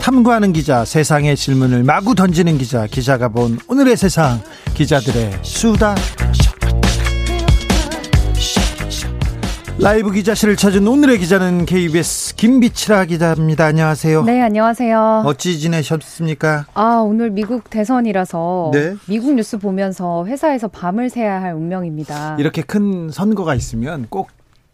탐구하는 기자, 세상의 질문을 마구 던지는 기자, 기자가 본 오늘의 세상, 기자들의 수다. 라이브 기자실을 찾은 오늘의 기자는 KBS 김비치라 기자입니다. 안녕하세요. 네, 안녕하세요. 어찌 지내셨습니까? 아, 오늘 미국 대선이라서 네. 미국 뉴스 보면서 회사에서 밤을 새야 할 운명입니다. 이렇게 큰 선거가 있으면 꼭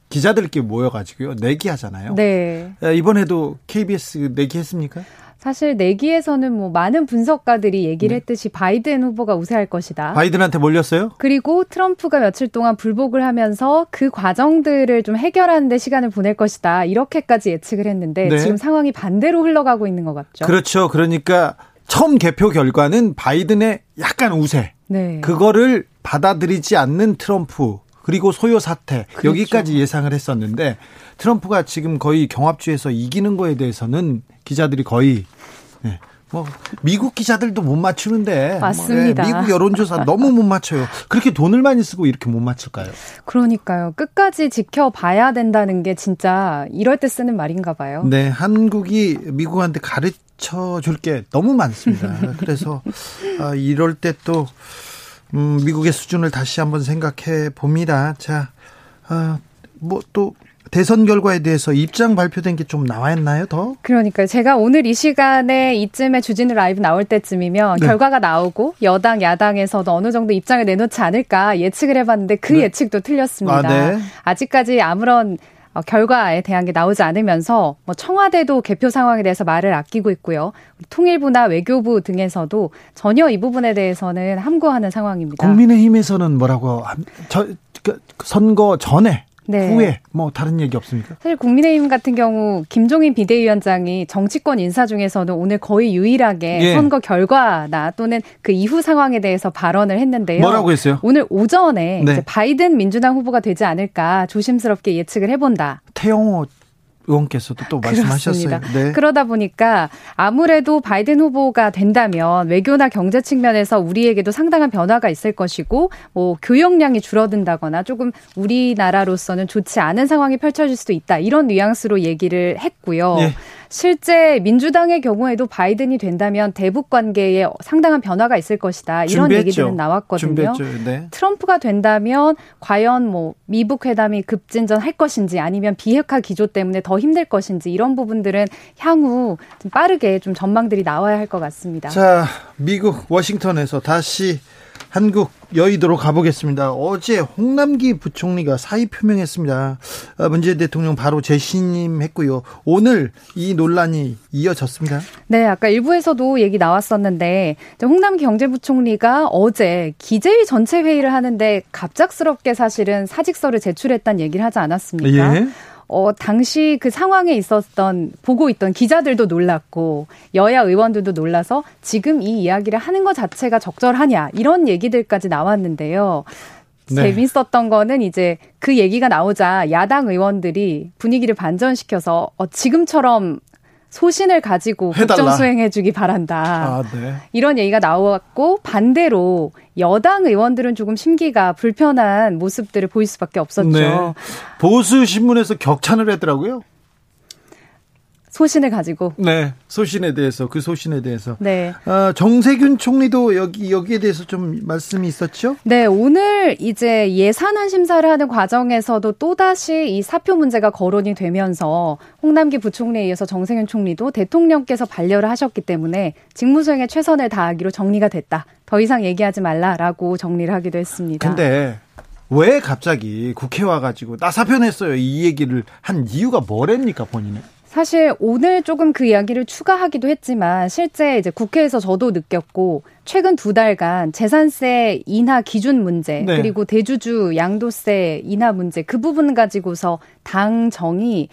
기자들끼리 모여가지고요 내기하잖아요. 네. 이번에도 KBS 내기했습니까? 사실 내기에서는 뭐 많은 분석가들이 얘기를 했듯이 바이든 후보가 우세할 것이다. 바이든한테 몰렸어요? 그리고 트럼프가 며칠 동안 불복을 하면서 그 과정들을 좀 해결하는 데 시간을 보낼 것이다. 이렇게까지 예측을 했는데 네. 지금 상황이 반대로 흘러가고 있는 것 같죠. 그렇죠. 그러니까 처음 개표 결과는 바이든의 약간 우세. 네. 그거를 받아들이지 않는 트럼프 그리고 소요 사태 그렇죠. 여기까지 예상을 했었는데 트럼프가 지금 거의 경합주에서 이기는 거에 대해서는 기자들이 거의 네, 뭐 미국 기자들도 못 맞추는데 맞습니다. 뭐, 네, 미국 여론조사 너무 못 맞춰요. 그렇게 돈을 많이 쓰고 이렇게 못 맞출까요? 그러니까요. 끝까지 지켜봐야 된다는 게 진짜 이럴 때 쓰는 말인가 봐요. 네, 한국이 미국한테 가르쳐 줄 게 너무 많습니다. 그래서 아, 이럴 때또 음, 미국의 수준을 다시 한번 생각해 봅니다. 자, 아, 뭐또 대선 결과에 대해서 입장 발표된 게 좀 나왔나요? 더? 그러니까요. 제가 오늘 이 시간에 이쯤에 주진우 라이브 나올 때쯤이면 네. 결과가 나오고 여당, 야당에서도 어느 정도 입장을 내놓지 않을까 예측을 해봤는데 그 네. 예측도 틀렸습니다. 아, 네. 아직까지 아무런 어, 결과에 대한 게 나오지 않으면서 뭐 청와대도 개표 상황에 대해서 말을 아끼고 있고요. 통일부나 외교부 등에서도 전혀 이 부분에 대해서는 함구하는 상황입니다. 국민의힘에서는 뭐라고 함- 저, 그, 선거 전에 네. 후에 뭐 다른 얘기 없습니까? 사실 국민의힘 같은 경우 김종인 비대위원장이 정치권 인사 중에서는 오늘 거의 유일하게 예. 선거 결과나 또는 그 이후 상황에 대해서 발언을 했는데요. 뭐라고 했어요? 오늘 오전에 네. 이제 바이든 민주당 후보가 되지 않을까 조심스럽게 예측을 해본다. 태영호 의원께서도 또 말씀하셨어요. 네. 그러다 보니까 아무래도 바이든 후보가 된다면 외교나 경제 측면에서 우리에게도 상당한 변화가 있을 것이고 뭐 교역량이 줄어든다거나 조금 우리나라로서는 좋지 않은 상황이 펼쳐질 수도 있다. 이런 뉘앙스로 얘기를 했고요. 예. 실제 민주당의 경우에도 바이든이 된다면 대북 관계에 상당한 변화가 있을 것이다. 이런 준비했죠. 얘기들은 나왔거든요. 네. 트럼프가 된다면 과연 뭐 미북 회담이 급진전 할 것인지 아니면 비핵화 기조 때문에 더 힘들 것인지 이런 부분들은 향후 좀 빠르게 좀 전망들이 나와야 할 것 같습니다. 자, 미국 워싱턴에서 다시 한국 여의도로 가보겠습니다. 어제 홍남기 부총리가 사의 표명했습니다. 아, 문재인 대통령 바로 재신임했고요. 오늘 이 논란이 이어졌습니다. 네, 아까 일부에서도 얘기 나왔었는데 홍남기 경제부총리가 어제 기재위 전체 회의를 하는데 갑작스럽게 사실은 사직서를 제출했다는 얘기를 하지 않았습니까? 예. 어, 당시 그 상황에 있었던, 보고 있던 기자들도 놀랐고, 여야 의원들도 놀라서 지금 이 이야기를 하는 것 자체가 적절하냐, 이런 얘기들까지 나왔는데요. 네. 재밌었던 거는 이제 그 얘기가 나오자 야당 의원들이 분위기를 반전시켜서 어, 지금처럼 소신을 가지고 해달라. 국정 수행해주기 바란다. 아, 네. 이런 얘기가 나왔고 반대로 여당 의원들은 조금 심기가 불편한 모습들을 보일 수밖에 없었죠. 네. 보수 신문에서 격찬을 하더라고요. 소신을 가지고. 네. 소신에 대해서 그 소신에 대해서. 네. 아, 정세균 총리도 여기 여기에 대해서 좀 말씀이 있었죠? 네, 오늘 이제 예산안 심사를 하는 과정에서도 또다시 이 사표 문제가 거론이 되면서 홍남기 부총리에 이어서 정세균 총리도 대통령께서 반려를 하셨기 때문에 직무 수행에 최선을 다하기로 정리가 됐다. 더 이상 얘기하지 말라라고 정리를 하기도 했습니다. 근데 왜 갑자기 국회 와가지고 나 사표 냈어요 이 얘기를 한 이유가 뭐랍니까 본인은? 사실 오늘 조금 그 이야기를 추가하기도 했지만 실제 이제 국회에서 저도 느꼈고 최근 두 달간 재산세 인하 기준 문제 네. 그리고 대주주 양도세 인하 문제 그 부분 가지고서 당 정이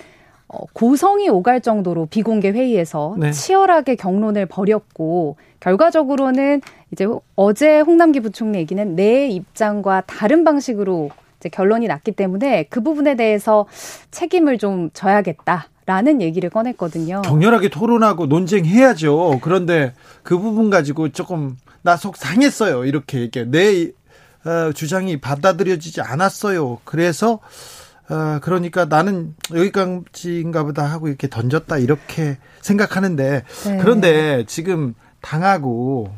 어, 고성이 오갈 정도로 비공개 회의에서 네. 치열하게 경론을 벌였고 결과적으로는 이제 어제 홍남기 부총리 얘기는 내 입장과 다른 방식으로 이제 결론이 났기 때문에 그 부분에 대해서 책임을 좀 져야겠다. 라는 얘기를 꺼냈거든요. 격렬하게 토론하고 논쟁해야죠. 그런데 그 부분 가지고 조금 나 속 상했어요. 이렇게 얘기해. 내 어, 주장이 받아들여지지 않았어요. 그래서 어, 그러니까 나는 여기까지인가 보다 하고 이렇게 던졌다 이렇게 생각하는데 네. 그런데 지금 당하고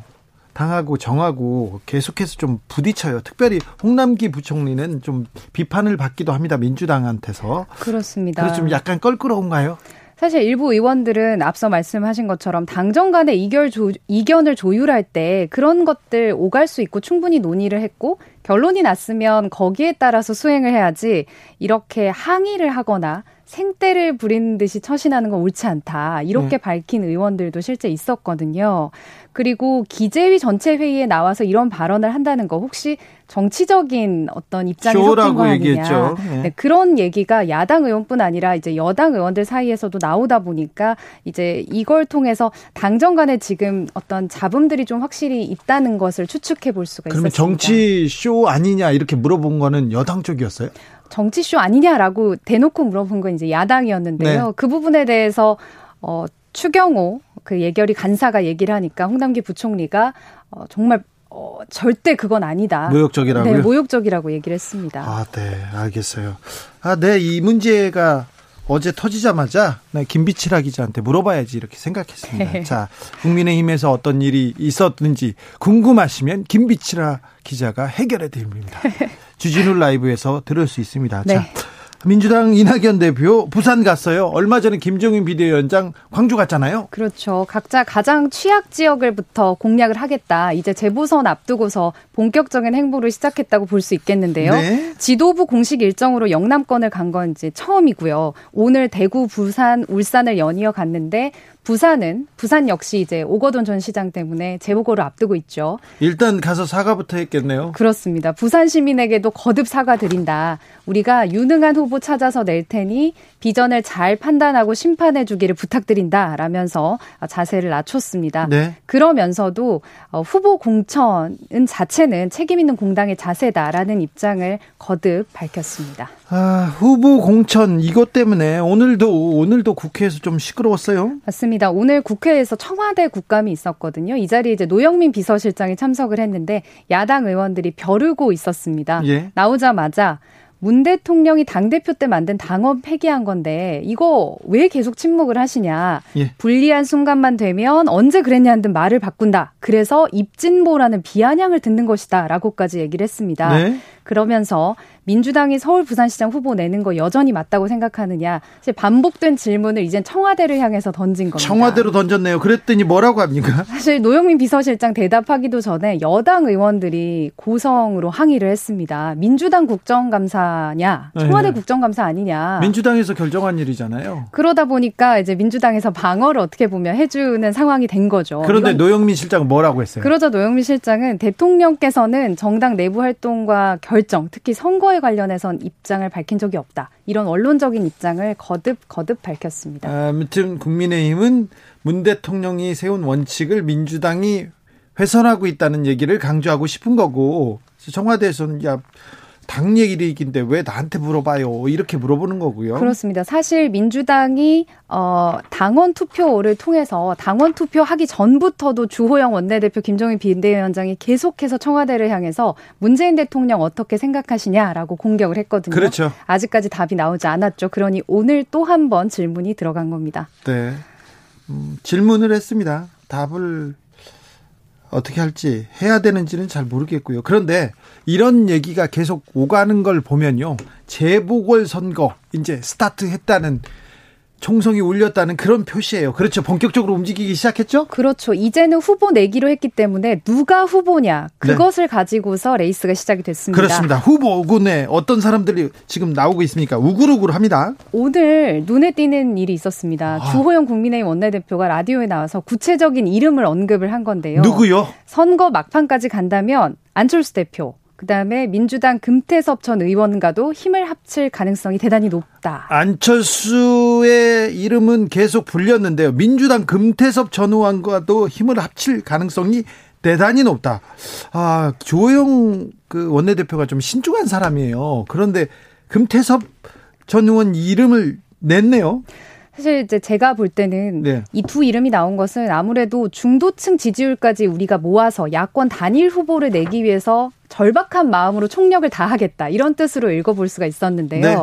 당하고 정하고 계속해서 좀 부딪혀요. 특별히 홍남기 부총리는 좀 비판을 받기도 합니다. 민주당한테서. 그렇습니다. 그래서 좀 약간 껄끄러운가요? 사실 일부 의원들은 앞서 말씀하신 것처럼 당정 간의 이결 조, 이견을 조율할 때 그런 것들 오갈 수 있고 충분히 논의를 했고 결론이 났으면 거기에 따라서 수행을 해야지 이렇게 항의를 하거나 생떼를 부리는 듯이 처신하는 건 옳지 않다. 이렇게 네. 밝힌 의원들도 실제 있었거든요. 그리고 기재위 전체 회의에 나와서 이런 발언을 한다는 거 혹시 정치적인 어떤 입장이 섞인 거 아니냐. 네. 네, 그런 얘기가 야당 의원뿐 아니라 이제 여당 의원들 사이에서도 나오다 보니까 이제 이걸 통해서 당정 간에 지금 어떤 잡음들이 좀 확실히 있다는 것을 추측해 볼 수가 그러면 있습니다 정치 쇼 아니냐 이렇게 물어본 거는 여당 쪽이었어요? 정치쇼 아니냐라고 대놓고 물어본 건 이제 야당이었는데요. 네. 그 부분에 대해서 어 추경호 그 예결위 간사가 얘기를 하니까 홍남기 부총리가 어, 정말 어, 절대 그건 아니다. 모욕적이라고요? 네, 모욕적이라고 얘기를 했습니다. 아, 네, 알겠어요. 아, 네, 이 문제가 어제 터지자마자 네, 김비치라 기자한테 물어봐야지 이렇게 생각했습니다. 네. 자, 국민의힘에서 어떤 일이 있었는지 궁금하시면 김비치라 기자가 해결해 드립니다. 주진우 라이브에서 들을 수 있습니다. 네. 자, 민주당 이낙연 대표 부산 갔어요. 얼마 전에 김종인 비대위원장 광주 갔잖아요. 그렇죠. 각자 가장 취약 지역을부터 공략을 하겠다. 이제 재보선 앞두고서 본격적인 행보를 시작했다고 볼 수 있겠는데요. 네. 지도부 공식 일정으로 영남권을 간 건 이제 처음이고요. 오늘 대구, 부산, 울산을 연이어 갔는데 부산은 부산 역시 이제 오거돈 전 시장 때문에 재보고를 앞두고 있죠. 일단 가서 사과부터 했겠네요. 그렇습니다. 부산 시민에게도 거듭 사과드린다. 우리가 유능한 후보 찾아서 낼 테니 비전을 잘 판단하고 심판해 주기를 부탁드린다. 라면서 자세를 낮췄습니다. 네. 그러면서도 어, 후보 공천은 자체는 책임 있는 공당의 자세다라는 입장을 거듭 밝혔습니다. 아, 후보 공천 이것 때문에 오늘도 오늘도 국회에서 좀 시끄러웠어요. 맞습니다. 오늘 국회에서 청와대 국감이 있었거든요. 이 자리에 이제 노영민 비서실장이 참석을 했는데 야당 의원들이 벼르고 있었습니다. 예. 나오자마자 문 대통령이 당대표 때 만든 당원 폐기한 건데 이거 왜 계속 침묵을 하시냐. 예. 불리한 순간만 되면 언제 그랬냐는 듯 말을 바꾼다. 그래서 입진보라는 비아냥을 듣는 것이다. 라고까지 얘기를 했습니다. 네. 그러면서 민주당이 서울 부산시장 후보 내는 거 여전히 맞다고 생각하느냐. 사실 반복된 질문을 이젠 청와대를 향해서 던진 겁니다. 청와대로 던졌네요. 그랬더니 뭐라고 합니까? 사실 노영민 비서실장 대답하기도 전에 여당 의원들이 고성으로 항의를 했습니다. 민주당 국정감사 냐, 청와대 네. 국정감사 아니냐. 민주당에서 결정한 일이잖아요. 그러다 보니까 이제 민주당에서 방어를 어떻게 보면 해주는 상황이 된 거죠. 그런데 노영민 실장은 뭐라고 했어요? 그러자 노영민 실장은 대통령께서는 정당 내부 활동과 결정, 특히 선거에 관련해선 입장을 밝힌 적이 없다. 이런 원론적인 입장을 거듭 거듭 밝혔습니다. 아무튼 국민의힘은 문 대통령이 세운 원칙을 민주당이 훼손하고 있다는 얘기를 강조하고 싶은 거고 청와대에서는 야 당 얘기인데 왜 나한테 물어봐요? 이렇게 물어보는 거고요. 그렇습니다. 사실 민주당이 어 당원 투표를 통해서 당원 투표하기 전부터도 주호영 원내대표 김종인 비대위원장이 계속해서 청와대를 향해서 문재인 대통령 어떻게 생각하시냐라고 공격을 했거든요. 그렇죠. 아직까지 답이 나오지 않았죠. 그러니 오늘 또 한 번 질문이 들어간 겁니다. 네. 음, 질문을 했습니다. 답을 어떻게 할지 해야 되는지는 잘 모르겠고요. 그런데 이런 얘기가 계속 오가는 걸 보면요. 재보궐 선거 이제 스타트했다는 총성이 울렸다는 그런 표시예요. 그렇죠. 본격적으로 움직이기 시작했죠? 그렇죠. 이제는 후보 내기로 했기 때문에 누가 후보냐 그것을 네. 가지고서 레이스가 시작이 됐습니다. 그렇습니다. 후보군에 어떤 사람들이 지금 나오고 있습니까? 우글우글합니다. 오늘 눈에 띄는 일이 있었습니다. 아. 주호영 국민의힘 원내대표가 라디오에 나와서 구체적인 이름을 언급을 한 건데요. 누구요? 선거 막판까지 간다면 안철수 대표, 그다음에 민주당 금태섭 전 의원과도 힘을 합칠 가능성이 대단히 높다. 안철수의 이름은 계속 불렸는데요. 민주당 금태섭 전 의원과도 힘을 합칠 가능성이 대단히 높다. 아, 조영 그 원내대표가 좀 신중한 사람이에요. 그런데 금태섭 전 의원 이름을 냈네요. 사실 이제 제가 볼 때는 네. 이두 이름이 나온 것은 아무래도 중도층 지지율까지 우리가 모아서 야권 단일 후보를 내기 위해서 절박한 마음으로 총력을 다하겠다 이런 뜻으로 읽어볼 수가 있었는데요. 네.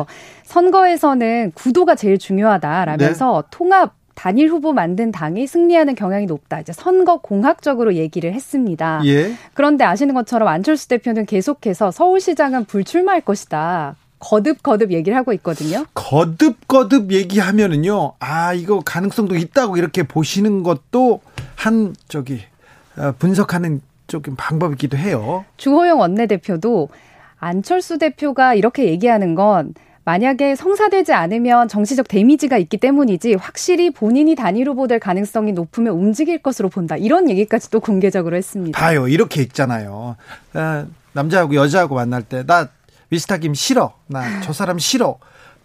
선거에서는 구도가 제일 중요하다라면서 네. 통합 단일 후보 만든 당이 승리하는 경향이 높다. 이제 선거 공학적으로 얘기를 했습니다. 예. 그런데 아시는 것처럼 안철수 대표는 계속해서 서울시장은 불출마할 것이다. 거듭 거듭 얘기를 하고 있거든요. 거듭 거듭 얘기하면은요. 아, 이거 가능성도 있다고 이렇게 보시는 것도 한 저기 어, 분석하는 조금 방법이기도 해요. 주호영 원내대표도 안철수 대표가 이렇게 얘기하는 건 만약에 성사되지 않으면 정치적 데미지가 있기 때문이지 확실히 본인이 단일 후보 될 가능성이 높으면 움직일 것으로 본다. 이런 얘기까지 도 공개적으로 했습니다. 봐요. 이렇게 있잖아요. 어, 남자하고 여자하고 만날 때 나 미스터 김 싫어. 나 저 사람 싫어.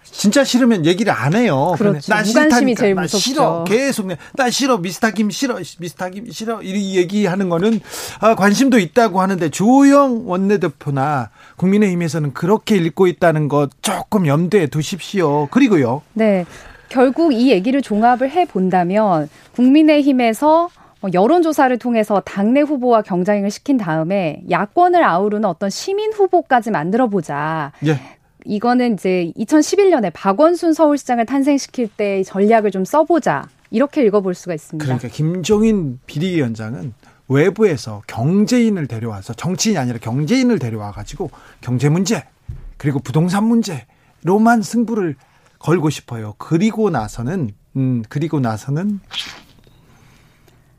진짜 싫으면 얘기를 안 해요. 그렇죠. 나 무관심이 제일 무섭죠. 싫어. 계속 나 싫어. 미스터 김 싫어. 미스터 김 싫어. 이 얘기하는 거는 아, 관심도 있다고 하는데 조영 원내대표나 국민의힘에서는 그렇게 읽고 있다는 거 조금 염두에 두십시오. 그리고요. 네. 결국 이 얘기를 종합을 해 본다면 국민의힘에서 뭐 여론조사를 통해서 당내 후보와 경쟁을 시킨 다음에 야권을 아우르는 어떤 시민 후보까지 만들어 보자. 예. 이거는 이제 2011년에 박원순 서울시장을 탄생시킬 때 전략을 좀 써보자. 이렇게 읽어볼 수가 있습니다. 그러니까 김종인 비대위원장은 외부에서 경제인을 데려와서 정치인이 아니라 경제인을 데려와 가지고 경제 문제 그리고 부동산 문제로만 승부를 걸고 싶어요. 그리고 나서는 음 그리고 나서는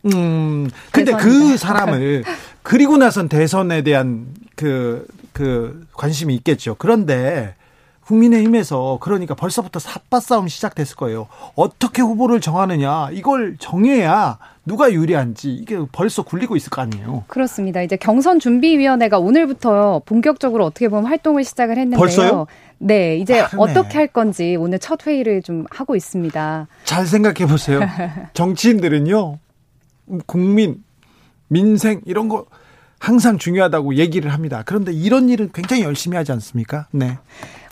음, 근데 그 사람을 그리고 나선 대선에 대한 그, 그 관심이 있겠죠. 그런데 국민의힘에서 그러니까 벌써부터 삿바 싸움 시작됐을 거예요. 어떻게 후보를 정하느냐 이걸 정해야 누가 유리한지 이게 벌써 굴리고 있을 거 아니에요. 그렇습니다. 이제 경선 준비위원회가 오늘부터 본격적으로 어떻게 보면 활동을 시작을 했는데요. 벌써요? 네, 이제 빠르네. 어떻게 할 건지 오늘 첫 회의를 좀 하고 있습니다. 잘 생각해 보세요. 정치인들은요. 국민, 민생 이런 거 항상 중요하다고 얘기를 합니다. 그런데 이런 일은 굉장히 열심히 하지 않습니까? 네.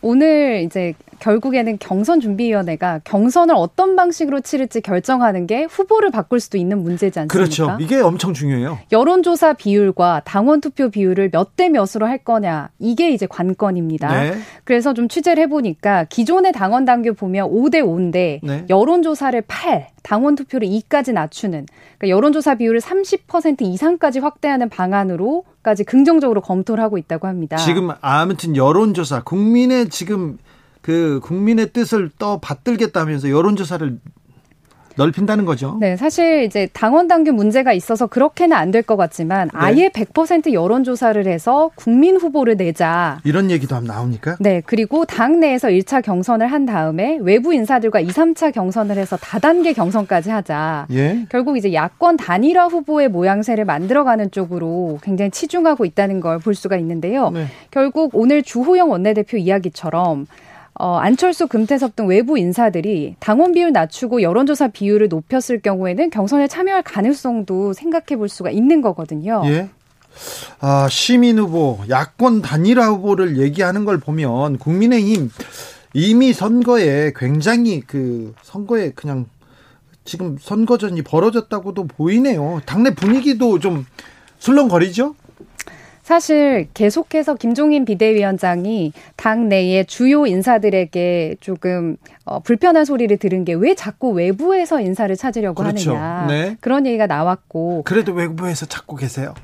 오늘 이제 결국에는 경선 준비위원회가 경선을 어떤 방식으로 치를지 결정하는 게 후보를 바꿀 수도 있는 문제지 않습니까? 그렇죠. 이게 엄청 중요해요. 여론조사 비율과 당원 투표 비율을 몇 대 몇으로 할 거냐 이게 이제 관건입니다. 네. 그래서 좀 취재를 해보니까 기존의 당원 당규 보면 5대 5인데 네. 여론조사를 8, 당원 투표를 2까지 낮추는 그러니까 여론조사 비율을 30% 이상까지 확대하는 방안으로 까지 긍정적으로 검토를 하고 있다고 합니다. 지금 아무튼 여론조사 국민의 지금 그 국민의 뜻을 또 받들겠다면서 여론조사를 넓힌다는 거죠. 네, 사실 이제 당원 당규 문제가 있어서 그렇게는 안 될 것 같지만 네. 아예 100% 여론 조사를 해서 국민 후보를 내자. 이런 얘기도 나옵니까? 네, 그리고 당 내에서 1차 경선을 한 다음에 외부 인사들과 2, 3차 경선을 해서 다단계 경선까지 하자. 예? 결국 이제 야권 단일화 후보의 모양새를 만들어가는 쪽으로 굉장히 치중하고 있다는 걸 볼 수가 있는데요. 네. 결국 오늘 주호영 원내대표 이야기처럼 어, 안철수, 금태섭 등 외부 인사들이 당원 비율 낮추고 여론조사 비율을 높였을 경우에는 경선에 참여할 가능성도 생각해 볼 수가 있는 거거든요. 예. 아, 시민 후보, 야권 단일화 후보를 얘기하는 걸 보면 국민의힘 이미 선거에 굉장히 그 선거에 그냥 지금 선거전이 벌어졌다고도 보이네요. 당내 분위기도 좀 술렁거리죠? 사실 계속해서 김종인 비대위원장이 당 내의 주요 인사들에게 조금 어, 불편한 소리를 들은 게 왜 자꾸 외부에서 인사를 찾으려고 그렇죠. 하느냐 네. 그런 얘기가 나왔고 그래도 외부에서 찾고 계세요.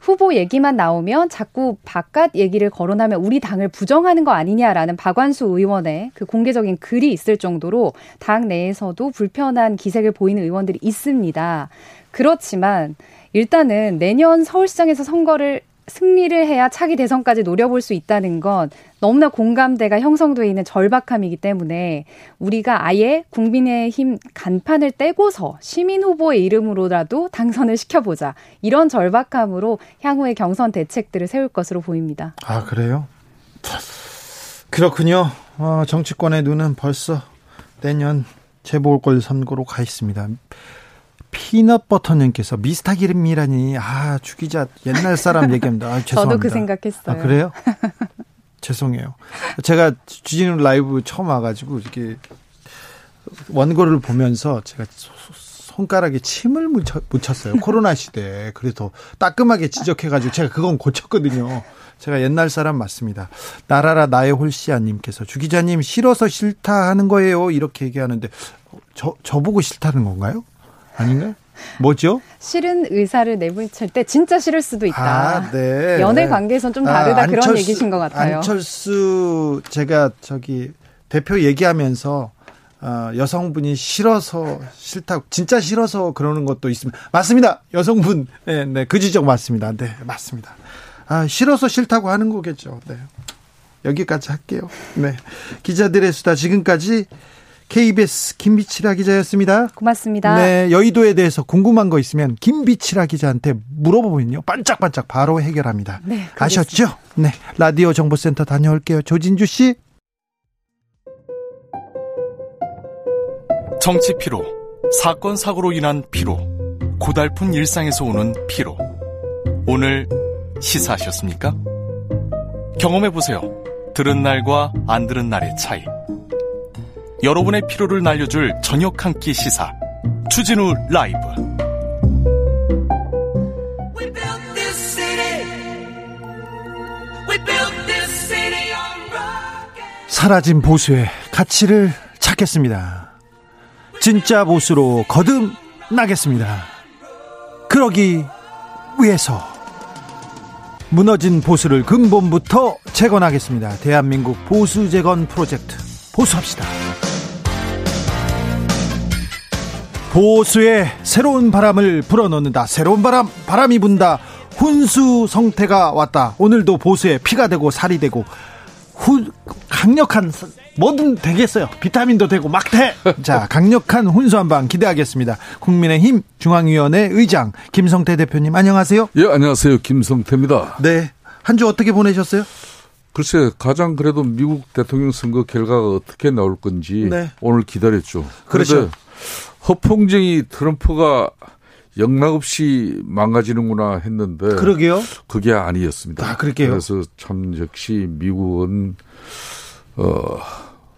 후보 얘기만 나오면 자꾸 바깥 얘기를 거론하면 우리 당을 부정하는 거 아니냐라는 박완수 의원의 그 공개적인 글이 있을 정도로 당 내에서도 불편한 기색을 보이는 의원들이 있습니다. 그렇지만 일단은 내년 서울시장에서 선거를 승리를 해야 차기 대선까지 노려볼 수 있다는 건 너무나 공감대가 형성돼 있는 절박함이기 때문에 우리가 아예 국민의힘 간판을 떼고서 시민 후보의 이름으로라도 당선을 시켜보자 이런 절박함으로 향후의 경선 대책들을 세울 것으로 보입니다. 아 그래요? 그렇군요. 어, 정치권의 눈은 벌써 내년 재보궐 선거로 가 있습니다. 피넛버터님께서 미스터 기름이라니 아 주기자 옛날 사람 얘기합니다. 아, 죄송합니다. 저도 그 생각했어요. 아, 그래요? 죄송해요. 제가 주진우 라이브 처음 와가지고 이렇게 원고를 보면서 제가 손가락에 침을 묻혔, 어요 코로나 시대에. 그래서 따끔하게 지적해가지고 제가 그건 고쳤거든요. 제가 옛날 사람 맞습니다. 나라라 나의 홀씨아님께서 주 기자님 싫어서 싫다 하는 거예요. 이렇게 얘기하는데 저 저보고 싫다는 건가요? 아닌가요? 뭐죠? 싫은 의사를 내비칠 때 진짜 싫을 수도 있다. 아, 네. 연애 관계에선 좀 다르다 아, 안철수, 그런 얘기신 것 같아요. 안철수 제가 저기 대표 얘기하면서 어, 여성분이 싫어서 싫다고 진짜 싫어서 그러는 것도 있습니다. 맞습니다. 여성분 네, 네, 그 지적 맞습니다. 네, 맞습니다. 아, 싫어서 싫다고 하는 거겠죠. 네. 여기까지 할게요. 네. 기자들의 수다 지금까지 KBS 김비치라 기자였습니다. 고맙습니다. 네, 여의도에 대해서 궁금한 거 있으면 김비치라 기자한테 물어보면요. 반짝반짝 바로 해결합니다. 네, 아셨죠? 네. 라디오 정보센터 다녀올게요. 조진주 씨. 정치 피로, 사건 사고로 인한 피로, 고달픈 일상에서 오는 피로. 오늘 시사하셨습니까? 경험해 보세요. 들은 날과 안 들은 날의 차이. 여러분의 피로를 날려줄 저녁 한 끼 시사 추진우 라이브 사라진 보수의 가치를 찾겠습니다. 진짜 보수로 거듭나겠습니다. 그러기 위해서 무너진 보수를 근본부터 재건하겠습니다. 대한민국 보수 재건 프로젝트 보수합시다. 보수의 새로운 바람을 불어넣는다. 새로운 바람, 바람이 분다. 훈수 성태가 왔다. 오늘도 보수에 피가 되고 살이 되고 후, 강력한 뭐든 되겠어요. 비타민도 되고 막대. 자, 강력한 훈수 한 방 기대하겠습니다. 국민의힘 중앙위원회 의장 김성태 대표님 안녕하세요. 예, 안녕하세요. 김성태입니다. 네. 한 주 어떻게 보내셨어요? 글쎄 가장 그래도 미국 대통령 선거 결과가 어떻게 나올 건지 네. 오늘 기다렸죠. 그렇죠. 허풍쟁이 트럼프가 영락없이 망가지는구나 했는데 그러게요. 그게 아니었습니다. 아, 그럴게요. 그래서 참 역시 미국은 어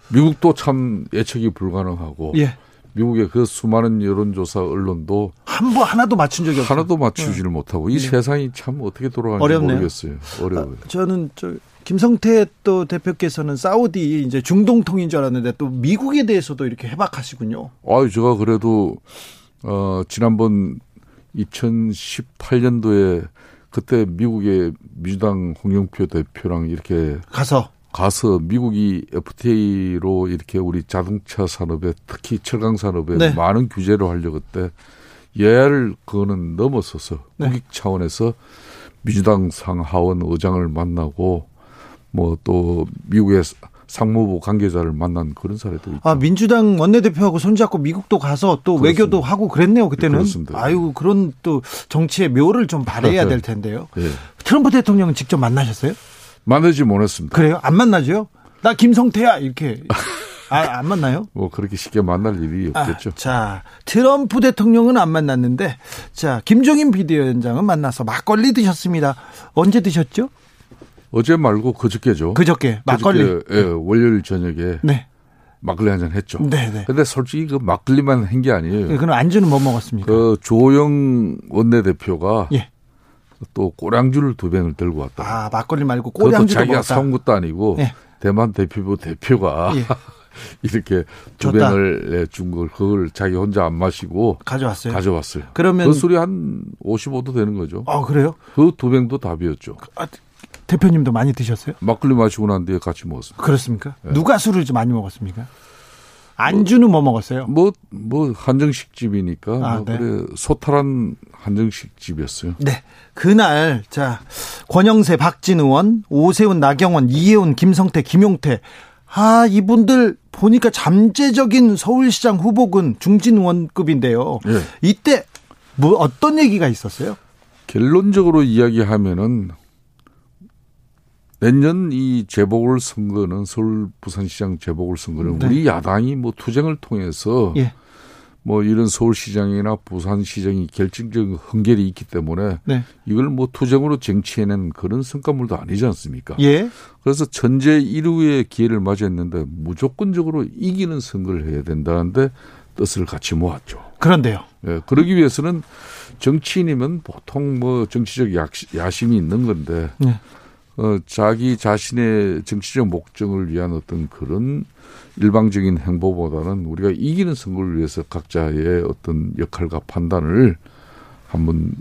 미국도 참 예측이 불가능하고 예. 미국의 그 수많은 여론조사 언론도 한 번 하나도 맞춘 적이 없어요. 하나도 맞추지를 네. 못하고 이 네. 세상이 참 어떻게 돌아가는지 어렵네요. 모르겠어요. 어려워요. 아, 저는 저 김성태 또 대표께서는 사우디 이제 중동 통인 줄 알았는데 또 미국에 대해서도 이렇게 해박하시군요. 아유, 제가 그래도 어 지난번 2018년도에 그때 미국의 민주당 홍영표 대표랑 이렇게 가서 가서 미국이 FTA로 이렇게 우리 자동차 산업에 특히 철강 산업에 네. 많은 규제를 하려고 그때 예를 그거는 넘어서서 네. 국익 차원에서 민주당 상하원 의장을 만나고 뭐 또 미국의 상무부 관계자를 만난 그런 사례도 있죠. 아 민주당 원내대표하고 손잡고 미국도 가서 또 그렇습니다. 외교도 하고 그랬네요 그때는. 그렇습니다. 아유 그런 또 정치의 묘를 좀 발휘해야 될 텐데요. 네. 트럼프 대통령은 직접 만나셨어요? 만나지 못했습니다. 그래요? 안 만나죠? 나 김성태야 이렇게. 아, 안 만나요? 뭐 그렇게 쉽게 만날 일이 아, 없겠죠. 아, 자, 트럼프 대통령은 안 만났는데, 자, 김종인 비대위원장은 만나서 막걸리 드셨습니다. 언제 드셨죠? 어제 말고 그저께죠. 그저께 막걸리. 그저께, 예, 월요일 저녁에. 네. 막걸리 한 잔 했죠. 네, 네. 근데 솔직히 그 막걸리만 한 게 아니에요. 네, 그럼 안주는 뭐 먹었습니까? 그 조영 원내대표가 예. 또 꼬량주를 두 병을 들고 왔다. 아, 막걸리 말고 꼬량주 자기가 사온 것도 아니고 예. 대만 대표부 대표가 예. 이렇게 두. 병을 준 걸 그걸 자기 혼자 안 마시고 가져왔어요. 가져왔어요. 그러면 그 술이 한 55도 되는 거죠. 아, 그래요? 그 두 병도 답이었죠. 아, 대표님도 많이 드셨어요? 막걸리 마시고 난 뒤에 같이 먹었습니다. 그렇습니까? 네. 누가 술을 좀 많이 먹었습니까? 안주는 뭐, 뭐 먹었어요? 뭐, 뭐, 한정식 집이니까. 아, 뭐 네. 그래, 소탈한 한정식 집이었어요. 네. 그날, 자, 권영세, 박진 의원, 오세훈, 나경원, 이혜훈, 김성태, 김용태. 아, 이분들 보니까 잠재적인 서울시장 후보군 중진 의원급인데요. 네. 이때 뭐 어떤 얘기가 있었어요? 결론적으로 이야기하면은 내년 이 재보궐 선거는 서울 부산시장 재보궐 선거는 네. 우리 야당이 뭐 투쟁을 통해서 예. 뭐 이런 서울시장이나 부산시장이 결정적 흥결이 있기 때문에 네. 이걸 뭐 투쟁으로 쟁취해낸 그런 성과물도 아니지 않습니까? 예. 그래서 전제 1위의 기회를 맞이했는데 무조건적으로 이기는 선거를 해야 된다는데 뜻을 같이 모았죠. 그런데요. 예, 그러기 위해서는 정치인이면 보통 뭐 정치적 야심이 있는 건데 네. 어, 자기 자신의 정치적 목적을 위한 어떤 그런 일방적인 행보보다는 우리가 이기는 선거를 위해서 각자의 어떤 역할과 판단을 한번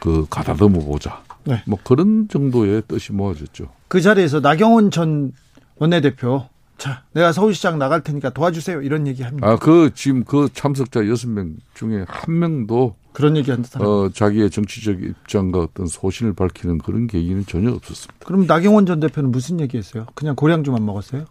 그 가다듬어 보자. 네. 뭐 그런 정도의 뜻이 모아졌죠. 그 자리에서 나경원 전 원내대표 자, 내가 서울시장 나갈 테니까 도와주세요. 이런 얘기 합니다. 아, 그 지금 그 참석자 여섯 명 중에 한 명도 그런 얘기 한 사람. 어, 자기의 정치적 입장과 어떤 소신을 밝히는 그런 계기는 전혀 없었습니다. 그럼 나경원 전 대표는 무슨 얘기 했어요? 그냥 고량주만 먹었어요?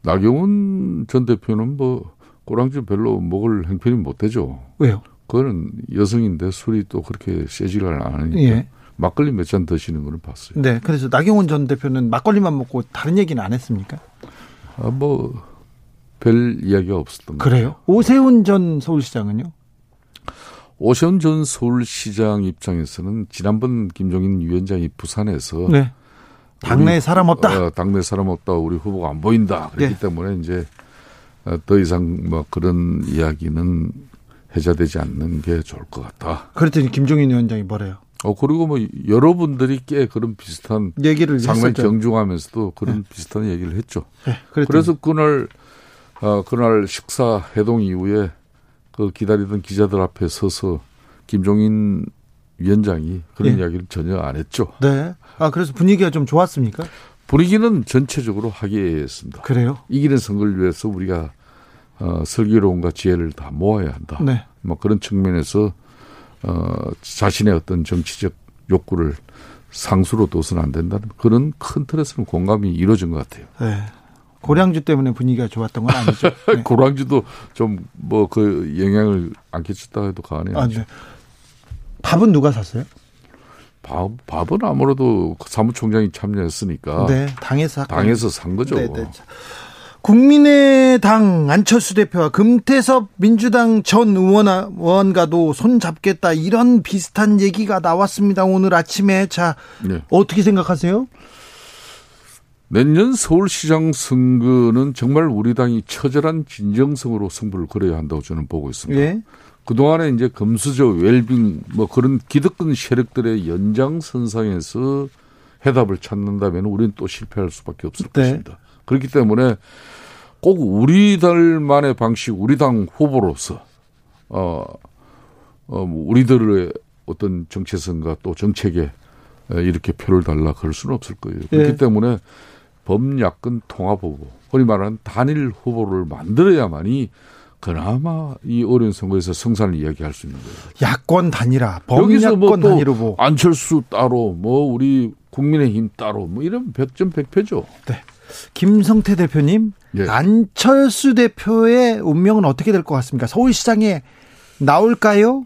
나경원 전 대표는 뭐 고량주 별로 먹을 행편이 못 되죠. 왜요? 그거는 여성인데 술이 또 그렇게 세지가 않으니까. 예. 막걸리 몇 잔 드시는 거는 봤어요. 네. 그래서 나경원 전 대표는 막걸리만 먹고 다른 얘기는 안 했습니까? 아, 뭐, 별 이야기가 없었던 거예요. 그래요? 오세훈 전 서울시장은요? 오세훈 전 서울시장 입장에서는 지난번 김종인 위원장이 부산에서 네. 당내 사람 없다. 어, 당내 사람 없다. 우리 후보가 안 보인다. 그렇기 네. 때문에 이제 어, 더 이상 뭐 그런 이야기는 해자되지 않는 게 좋을 것 같다. 그랬더니 김종인 위원장이 뭐래요? 어 그리고 뭐 여러분들이 꽤 그런 비슷한 얘기를 상당히 경중하면서도 그런 네. 비슷한 얘기를 했죠. 네, 그래서 그날 어 그날 식사 해동 이후에 그 기다리던 기자들 앞에 서서 김종인 위원장이 그런 네. 이야기를 전혀 안 했죠. 네. 아 그래서 분위기가 좀 좋았습니까? 분위기는 전체적으로 하기했습니다. 그래요? 이기는 선거를 위해서 우리가 어, 슬기로움과 지혜를 다 모아야 한다. 네. 뭐 그런 측면에서 어, 자신의 어떤 정치적 욕구를 상수로 둬서는 안 된다는 그런 큰 틀에서는 공감이 이루어진 것 같아요. 네. 고량주 때문에 분위기가 좋았던 건 아니죠. 네. 고량주도 좀 뭐 그 영향을 안 끼쳤다 해도 과언이 아니죠. 아, 네. 밥은 누가 샀어요? 밥, 밥은 아무래도 사무총장이 참여했으니까. 네, 당에서 당에서 산 거죠. 네, 네. 국민의당 안철수 대표와 금태섭 민주당 전 의원과도 손 잡겠다 이런 비슷한 얘기가 나왔습니다. 오늘 아침에 자 네. 어떻게 생각하세요? 내년 서울시장 선거는 정말 우리 당이 처절한 진정성으로 승부를 걸어야 한다고 저는 보고 있습니다. 예. 그동안에 이제 금수저 웰빙 뭐 그런 기득권 세력들의 연장선상에서 해답을 찾는다면 우리는 또 실패할 수밖에 없을 네. 것입니다. 그렇기 때문에 꼭 우리들만의 방식, 우리 당 후보로서 어, 어 우리들의 어떤 정체성과 또 정책에 이렇게 표를 달라 그럴 수는 없을 거예요. 그렇기 네. 때문에 범야권 통합 후보, 흔히 말하는 단일 후보를 만들어야만이 그나마 이 어려운 선거에서 성산을 이야기할 수 있는 거예요. 야권 단일화, 범야권 뭐 단일 후보. 안철수 따로, 뭐 우리 국민의힘 따로, 뭐 이런 백전백패죠. 네. 김성태 대표님, 예. 안철수 대표의 운명은 어떻게 될 것 같습니까? 서울시장에 나올까요?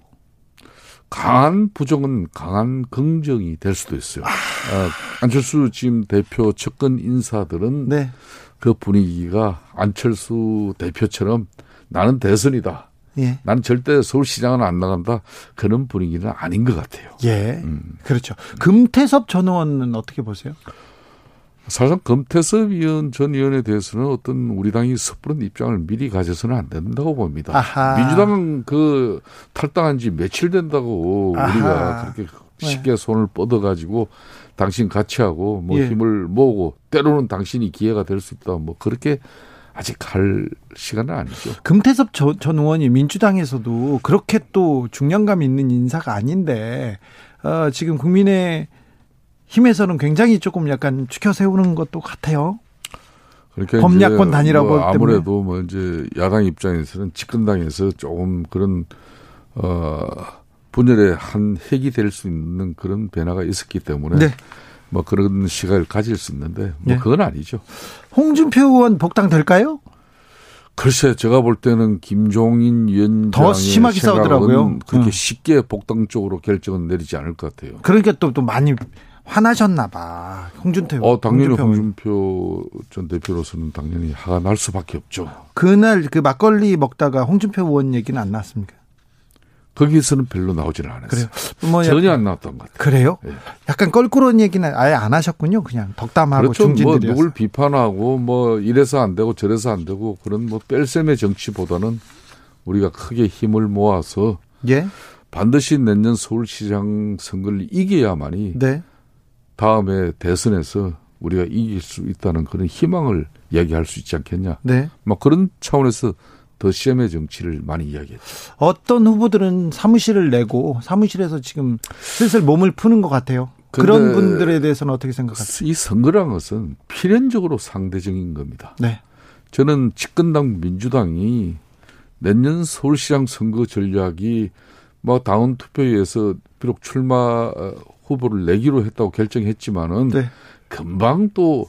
강한 부정은 강한 긍정이 될 수도 있어요. 아. 어, 안철수 지금 대표 측근 인사들은 네. 그 분위기가 안철수 대표처럼 나는 대선이다. 예. 나는 절대 서울시장은 안 나간다. 그런 분위기는 아닌 것 같아요. 예. 음. 그렇죠. 금태섭 전 의원은 어떻게 보세요? 사실상 금태섭 의원 전 의원에 대해서는 어떤 우리 당이 섣부른 입장을 미리 가져서는 안 된다고 봅니다. 아하. 민주당은 그 탈당한 지 며칠 된다고 아하. 우리가 그렇게 쉽게 네. 손을 뻗어 가지고 당신 같이 하고 뭐 예. 힘을 모으고 때로는 당신이 기회가 될 수 있다 뭐 그렇게 아직 갈 시간은 아니죠. 금태섭 전, 전 의원이 민주당에서도 그렇게 또 중량감 있는 인사가 아닌데 어, 지금 국민의 힘에서는 굉장히 조금 약간 추켜 세우는 것도 같아요. 그러니까 범야권 단일화고 뭐 아무래도 뭐 이제 야당 입장에서는 집권당에서 조금 그런 어 분열의 한 핵이 될 수 있는 그런 변화가 있었기 때문에 네. 뭐 그런 시각을 가질 수 있는데 뭐 네. 그건 아니죠. 홍준표 의원 복당 될까요? 글쎄 제가 볼 때는 김종인 위원장의 더 심하게 싸우더라고요. 그렇게 응. 쉽게 복당 쪽으로 결정은 내리지 않을 것 같아요. 그러니까 또, 또 많이 화나셨나 봐. 홍준표. 어, 당연히 홍준표, 홍준표 전 대표로서는 당연히 화가 날 수밖에 없죠. 그날 그 막걸리 먹다가 홍준표 의원 얘기는 안 나왔습니까? 거기에서는 별로 나오지는 않았어요. 그래요. 뭐 전혀 안 나왔던 것 같아요. 그래요? 네. 약간 껄끄러운 얘기는 아예 안 하셨군요. 그냥 덕담하고 그렇죠. 뭐 중진들이었어요. 뭐 누굴 비판하고 뭐 이래서 안 되고 저래서 안 되고 그런 뭐 뺄셈의 정치보다는 우리가 크게 힘을 모아서 예? 반드시 내년 서울시장 선거를 이겨야만이 네. 다음에 대선에서 우리가 이길 수 있다는 그런 희망을 이야기할 수 있지 않겠냐. 네. 막 그런 차원에서 더 시험의 정치를 많이 이야기했죠. 어떤 후보들은 사무실을 내고 사무실에서 지금 슬슬 몸을 푸는 것 같아요. 그런 분들에 대해서는 어떻게 생각하세요? 이 선거란 것은 필연적으로 상대적인 겁니다. 네. 저는 집권당 민주당이 내년 서울시장 선거 전략이 뭐 다운 투표에서 비록 출마 어, 후보를 내기로 했다고 결정했지만은 네. 금방 또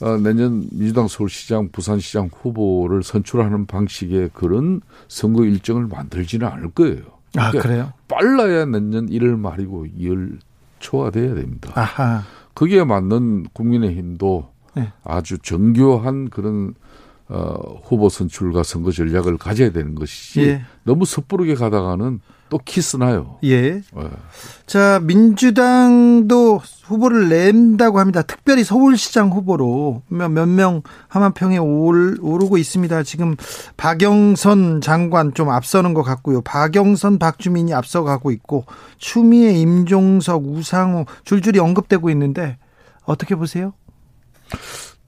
어, 내년 민주당 서울시장, 부산시장 후보를 선출하는 방식의 그런 선거 일정을 만들지는 않을 거예요. 아, 그러니까 그래요? 빨라야 내년 1월 말이고 2월 초가 돼야 됩니다. 아하. 거기에 맞는 국민의힘도 네. 아주 정교한 그런 어, 후보 선출과 선거 전략을 가져야 되는 것이지 예. 너무 섣부르게 가다가는 또 키스나요. 예. 네. 자, 민주당도 후보를 낸다고 합니다. 특별히 서울시장 후보로 몇 명 하만평에 올, 오르고 있습니다. 지금 박영선 장관 좀 앞서는 것 같고요. 박영선, 박주민이 앞서가고 있고 추미애, 임종석, 우상호 줄줄이 언급되고 있는데 어떻게 보세요?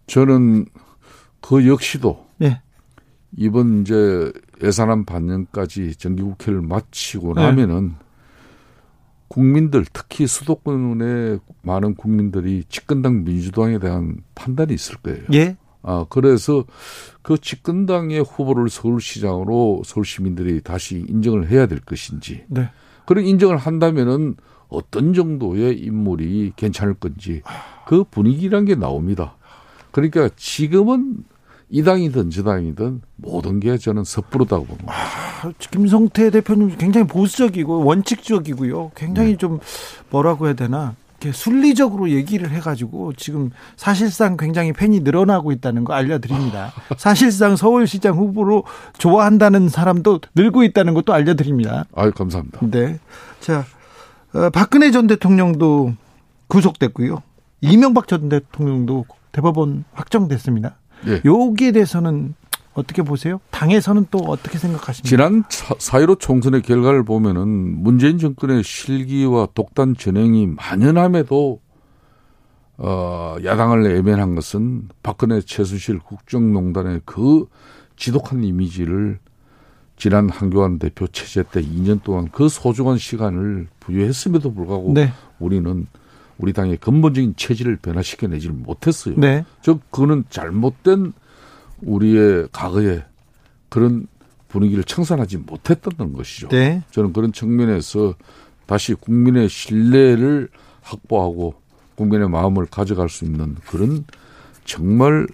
저는 그 역시도 네. 이번 이제 예산안 반년까지 정기국회를 마치고 네. 나면은 국민들 특히 수도권의 많은 국민들이 집권당 민주당에 대한 판단이 있을 거예요. 예. 아 그래서 그 집권당의 후보를 서울시장으로 서울 시민들이 다시 인정을 해야 될 것인지. 네. 그런 인정을 한다면은 어떤 정도의 인물이 괜찮을 건지 그 분위기란 게 나옵니다. 그러니까 지금은 이 당이든 저 당이든 모든 게 저는 섣부르다고 봅니다. 아, 김성태 대표님 굉장히 보수적이고 원칙적이고요. 굉장히 네. 좀 뭐라고 해야 되나 이렇게 순리적으로 얘기를 해가지고 지금 사실상 굉장히 팬이 늘어나고 있다는 거 알려드립니다. 사실상 서울시장 후보로 좋아한다는 사람도 늘고 있다는 것도 알려드립니다. 아유 감사합니다. 네, 자 어, 박근혜 전 대통령도 구속됐고요. 이명박 전 대통령도 대법원 확정됐습니다. 예. 여기에 대해서는 어떻게 보세요? 당에서는 또 어떻게 생각하십니까? 지난 4.15 총선의 결과를 보면은 문재인 정권의 실기와 독단 전행이 만연함에도 어, 야당을 외면한 것은 박근혜 최순실 국정농단의 그 지독한 이미지를 지난 한교안 대표 체제 때 2년 동안 그 소중한 시간을 부여했음에도 불구하고 네. 우리는 우리 당의 근본적인 체질을 변화시켜내지 못했어요. 네. 즉 그거는 잘못된 우리의 과거에 그런 분위기를 청산하지 못했던 것이죠. 네. 저는 그런 측면에서 다시 국민의 신뢰를 확보하고 국민의 마음을 가져갈 수 있는 그런 정말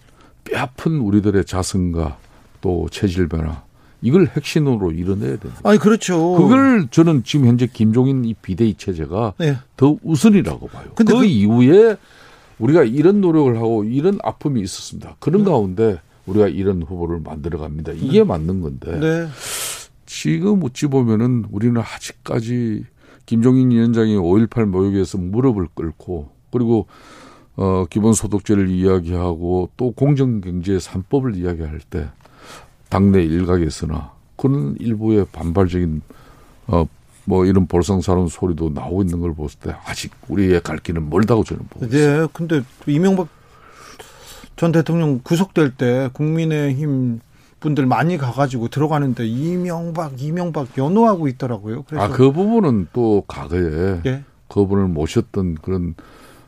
뼈아픈 우리들의 자성과 또 체질 변화 이걸 핵심으로 이뤄내야 됩니다. 아니 그렇죠. 그걸 저는 지금 현재 김종인 이 비대위 체제가 네. 더 우선이라고 봐요. 근데 그, 그 이후에 우리가 이런 노력을 하고 이런 아픔이 있었습니다. 그런 네. 가운데 우리가 이런 후보를 만들어 갑니다. 이게 네. 맞는 건데 네. 지금 어찌 보면은 우리는 아직까지 김종인 위원장이 5.18 모욕에서 무릎을 꿇고 그리고 어 기본소득제를 이야기하고 또 공정경제 3법을 이야기할 때 당내 일각에서나 그런 일부의 반발적인 어 뭐 이런 볼썽사는 소리도 나오고 있는 걸 봤을 때 아직 우리의 갈 길은 멀다고 저는 보고 네, 있어요. 네, 근데 이명박 전 대통령 구속될 때 국민의힘 분들 많이 가가지고 들어가는데 이명박 이명박 연호하고 있더라고요. 그래서 아그 부분은 또 과거에 네. 그분을 모셨던 그런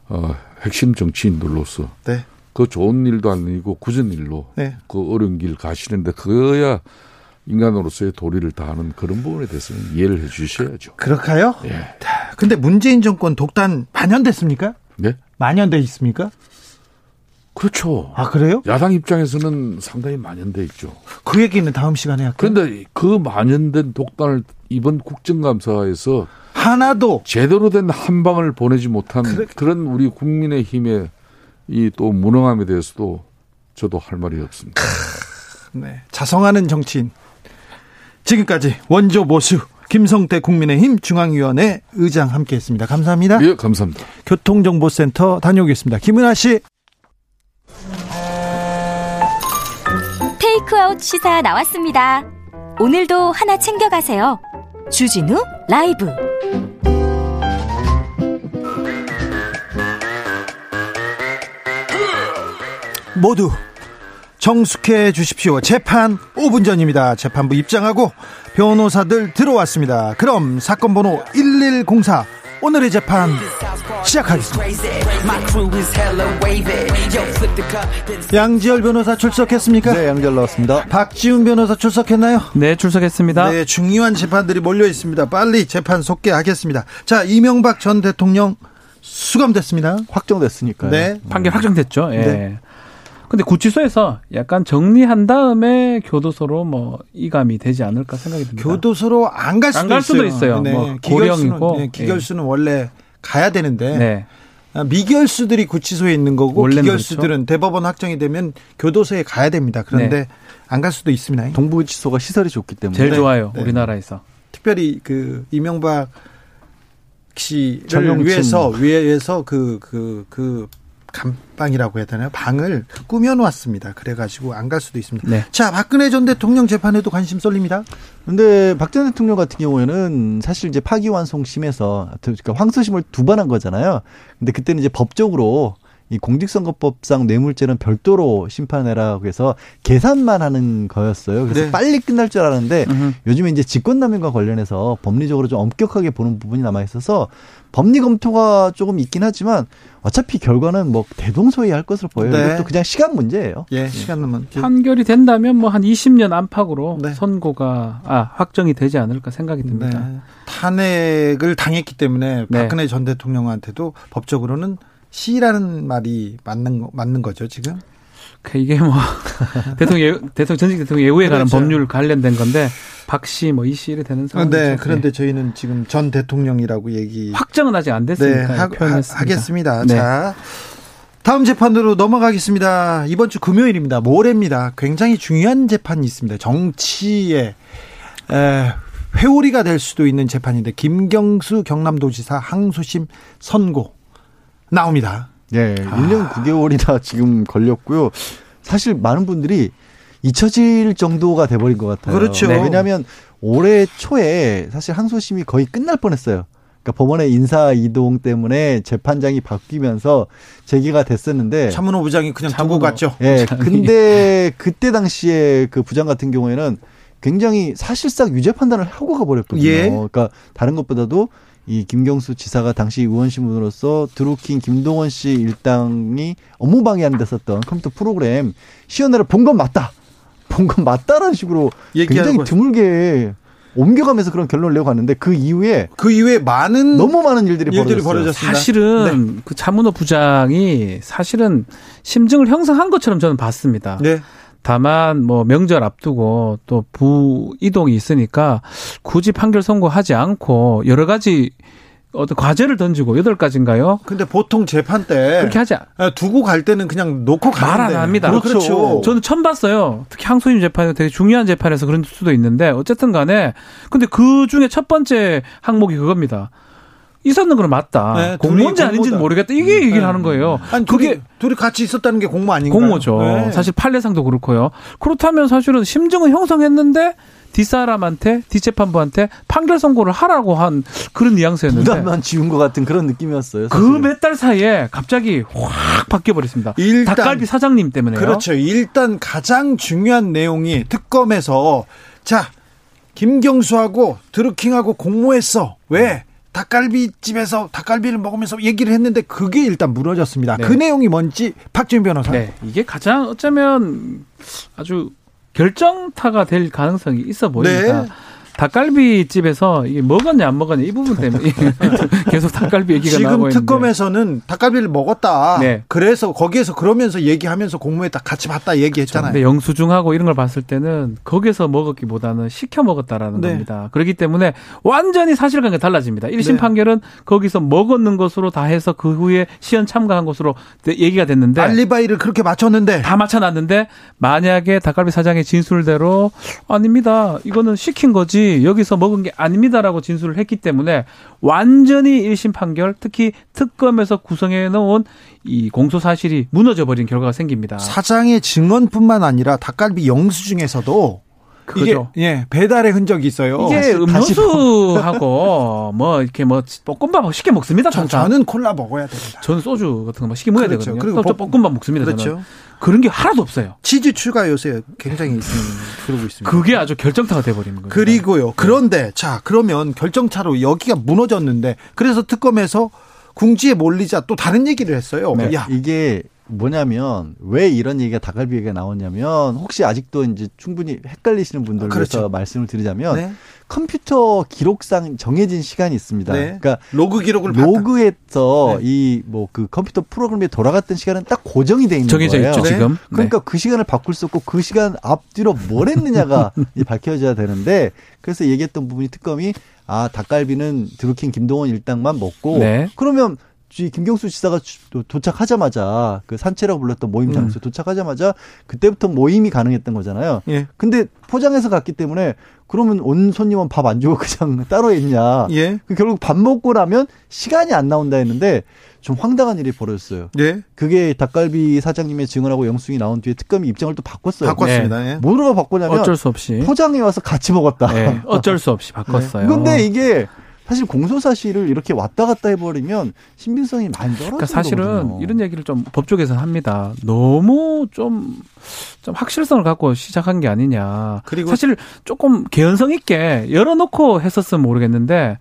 어, 핵심 정치인들로서 네. 그 좋은 일도 아니고 굳은 일로 네. 그 어려운 길 가시는데 그거야 인간으로서의 도리를 다하는 그런 부분에 대해서는 이해를 해 주셔야죠. 그럴까요? 예. 근데 문재인 정권 독단 만연됐습니까? 네? 만연돼 있습니까? 그렇죠. 아, 그래요? 야당 입장에서는 상당히 만연돼 있죠. 그 얘기는 다음 시간에 할게요. 그런데 그 만연된 독단을 이번 국정감사에서 하나도 제대로 된 한 방을 보내지 못한 그래. 그런 우리 국민의 힘의 이 또 무능함에 대해서도 저도 할 말이 없습니다. 네. 자성하는 정치인. 지금까지 원조 모수 김성태 국민의힘 중앙위원회 의장 함께 했습니다. 감사합니다. 예, 감사합니다. 교통정보센터 다녀오겠습니다. 김은아 씨. 테이크아웃 시사 나왔습니다. 오늘도 하나 챙겨가세요. 주진우 라이브. 모두 정숙해 주십시오. 재판 5분 전입니다. 재판부 입장하고 변호사들 들어왔습니다. 그럼 사건 번호 1104 오늘의 재판 시작하겠습니다. 양지열 변호사 출석했습니까? 네, 양지열 나왔습니다. 박지훈 변호사 출석했나요? 네, 출석했습니다. 네, 중요한 재판들이 몰려 있습니다. 빨리 재판 속개하겠습니다. 자, 이명박 전 대통령 수감됐습니다. 확정됐으니까요. 네. 판결 확정됐죠. 예. 네. 근데 구치소에서 약간 정리한 다음에 교도소로 뭐 이감이 되지 않을까 생각이 듭니다. 교도소로 안 갈 수도, 안갈 수도 있어요. 네. 뭐 고령이고 네, 기결수는 네. 원래 가야 되는데 네. 아, 미결수들이 구치소에 있는 거고 기결수들은 그렇죠. 대법원 확정이 되면 교도소에 가야 됩니다. 그런데 네. 안갈 수도 있습니다. 동부구치소가 시설이 좋기 때문에 제일 좋아요. 네. 우리나라에서. 특별히 그 이명박 씨를 위해서 위해서 그 그 그 그, 그 감방이라고 해야 되나요? 방을 꾸며놓았습니다. 그래가지고 안 갈 수도 있습니다. 네. 자, 박근혜 전 대통령 재판에도 관심 쏠립니다. 근데 박 전 대통령 같은 경우에는 사실 이제 파기환송심에서 그러니까 황소심을 두 번 한 거잖아요. 근데 그때는 이제 법적으로 이 공직선거법상 뇌물죄는 별도로 심판해라고 해서 계산만 하는 거였어요. 그래서 네. 빨리 끝날 줄 알았는데 으흠. 요즘에 이제 직권남용과 관련해서 법리적으로 좀 엄격하게 보는 부분이 남아 있어서 법리 검토가 조금 있긴 하지만 어차피 결과는 뭐 대동소이할 것으로 보여요. 네. 이것도 그냥 시간 문제예요. 예, 시간 문제. 판결이 된다면 뭐 한 20년 안팎으로 네. 선고가 아 확정이 되지 않을까 생각이 듭니다. 네. 탄핵을 당했기 때문에 네. 박근혜 전 대통령한테도 법적으로는 시라는 말이 맞는 맞는 거죠 지금? 그 이게 뭐 대통령 대통령 전직 대통령 예우에 그렇죠. 관한 법률 관련된 건데 박씨 뭐 이씨 이 되는 상황이죠. 네, 그런데 네. 저희는 지금 전 대통령이라고 얘기 확정은 아직 안 됐으니까 네, 하, 하겠습니다. 네. 자. 다음 재판으로 넘어가겠습니다. 이번 주 금요일입니다. 모레입니다. 굉장히 중요한 재판이 있습니다. 정치의 에, 회오리가 될 수도 있는 재판인데 김경수 경남도지사 항소심 선고 나옵니다. 네, 아. 1년 9개월이나 지금 걸렸고요. 사실 많은 분들이 잊혀질 정도가 돼버린 것 같아요. 그렇죠. 네. 왜냐하면 올해 초에 사실 항소심이 거의 끝날 뻔했어요. 그러니까 법원의 인사 이동 때문에 재판장이 바뀌면서 재개가 됐었는데 차문호 부장이 그냥 두고 갔죠. 예. 근데 그때 당시에 그 부장 같은 경우에는 굉장히 사실상 유죄 판단을 하고 가버렸거든요. 예. 그러니까 다른 것보다도 이 김경수 지사가 당시 의원 신분으로서 드루킹 김동원 씨 일당이 업무 방해하는 데 썼던 컴퓨터 프로그램 시연회를 본 건 맞다. 본 건 맞다라는 식으로 굉장히 드물게 옮겨가면서 그런 결론을 내고 갔는데 그 이후에 그 이후에 많은 너무 많은 일들이, 일들이 벌어졌습니다. 사실은 네. 그 차문호 부장이 사실은 심증을 형성한 것처럼 저는 봤습니다. 네. 다만 뭐 명절 앞두고 또 부 이동이 있으니까 굳이 판결 선고하지 않고 여러 가지 어떤 과제를 던지고 여덟 가지인가요? 근데 보통 재판 때 그렇게 하지 아, 두고 갈 때는 그냥 놓고 말안 합니다. 그렇죠. 그렇죠. 저는 처음 봤어요. 특히 항소심 재판이 되게 중요한 재판에서 그런 수도 있는데 어쨌든 간에 근데 그 중에 첫 번째 항목이 그겁니다. 있었는 건 맞다. 네, 공무원지 아닌지는 모르겠다. 이게 네. 얘기를 하는 거예요. 아니, 그게 둘이, 같이 있었다는 게 공모 아닌가요? 공모죠. 네. 사실 판례상도 그렇고요. 그렇다면 사실은 심증은 형성했는데 뒷사람한테 뒷재판부한테 판결 선고를 하라고 한 그런 뉘앙스였는데 부담만 지운 것 같은 그런 느낌이었어요. 그 몇 달 사이에 갑자기 확 바뀌어 버렸습니다. 일단 닭갈비 사장님 때문에요. 그렇죠. 일단 가장 중요한 내용이 특검에서 자 김경수하고 드루킹하고 공모했어. 왜? 닭갈비집에서 닭갈비를 먹으면서 얘기를 했는데 그게 일단 무너졌습니다. 네. 그 내용이 뭔지 박주민 변호사. 네, 이게 가장 어쩌면 아주 결정타가 될 가능성이 있어 보입니다. 네. 닭갈비 집에서 이게 먹었냐 안 먹었냐 이 부분 때문에 계속 닭갈비 얘기가 나오고 있는데 지금 특검에서는 닭갈비를 먹었다. 네. 그래서 거기에서 그러면서 얘기하면서 공무에 딱 같이 봤다 얘기했잖아요. 근데 영수증하고 이런 걸 봤을 때는 거기서 먹었기보다는 시켜 먹었다라는 네. 겁니다. 그렇기 때문에 완전히 사실관계가 달라집니다. 1심 네. 판결은 거기서 먹었는 것으로 다 해서 그 후에 시연 참가한 것으로 얘기가 됐는데 알리바이를 그렇게 맞췄는데 다 맞춰놨는데 만약에 닭갈비 사장의 진술대로 아닙니다. 이거는 시킨 거지 여기서 먹은 게 아닙니다라고 진술을 했기 때문에 완전히 1심 판결 특히 특검에서 구성해 놓은 이 공소 사실이 무너져 버린 결과가 생깁니다. 사장의 증언뿐만 아니라 닭갈비 영수증에서도 그죠. 이게 예, 배달의 흔적이 있어요. 이게 음료수하고 뭐 이렇게 뭐 볶음밥 쉽게 먹습니다. 전, 저는 콜라 먹어야 됩니다. 저는 소주 같은 거 쉽게 먹어야 그렇죠. 되거든요. 그리고 볶음밥 먹습니다. 그렇죠. 저는. 그런 게 하나도 없어요. 치즈 추가 요새 굉장히 그러고 있습니다. 그게 아주 결정타가 돼버리는 거예요. 그리고요. 네. 그런데 자 그러면 결정차로 여기가 무너졌는데 그래서 특검에서 궁지에 몰리자 또 다른 얘기를 했어요. 네. 야 이게 뭐냐면 왜 이런 얘기가 닭갈비 얘기가 나오냐면 혹시 아직도 이제 충분히 헷갈리시는 분들 아, 그렇죠. 위해서 말씀을 드리자면 네. 컴퓨터 기록상 정해진 시간이 있습니다. 네. 그러니까 로그 기록을 로그에서 네. 이뭐 그 컴퓨터 프로그램에 돌아갔던 시간은 딱 고정이 돼 있는 정해져 거예요. 있죠, 지금. 네. 그러니까 그 시간을 바꿀 수 없고 그 시간 앞뒤로 뭘 했느냐가 밝혀져야 되는데 그래서 얘기했던 부분이 특검이 아 닭갈비는 드루킹 김동원 일당만 먹고 네. 그러면 김경수 지사가 도착하자마자 그 산채라고 불렀던 모임 장소 음. 도착하자마자 그때부터 모임이 가능했던 거잖아요. 예. 근데 포장해서 갔기 때문에 그러면 온 손님은 밥 안 주고 그냥 따로 했냐. 예. 그 결국 밥 먹고 나면 시간이 안 나온다 했는데 좀 황당한 일이 벌어졌어요. 예. 그게 닭갈비 사장님의 증언하고 영수증이 나온 뒤에 특검이 입장을 또 바꿨어요. 바꿨습니다. 네. 뭐로 바꾸냐면 어쩔 수 없이 포장해 와서 같이 먹었다. 네. 어쩔 수 없이 바꿨어요. 네. 근데 이게 사실 공소 사실을 이렇게 왔다 갔다 해버리면 신빙성이 많이 떨어지는 그러니까 사실은 거거든요. 이런 얘기를 좀 법조계에서 합니다. 너무 좀, 좀 확실성을 갖고 시작한 게 아니냐. 그리고 사실 조금 개연성 있게 열어놓고 했었으면 모르겠는데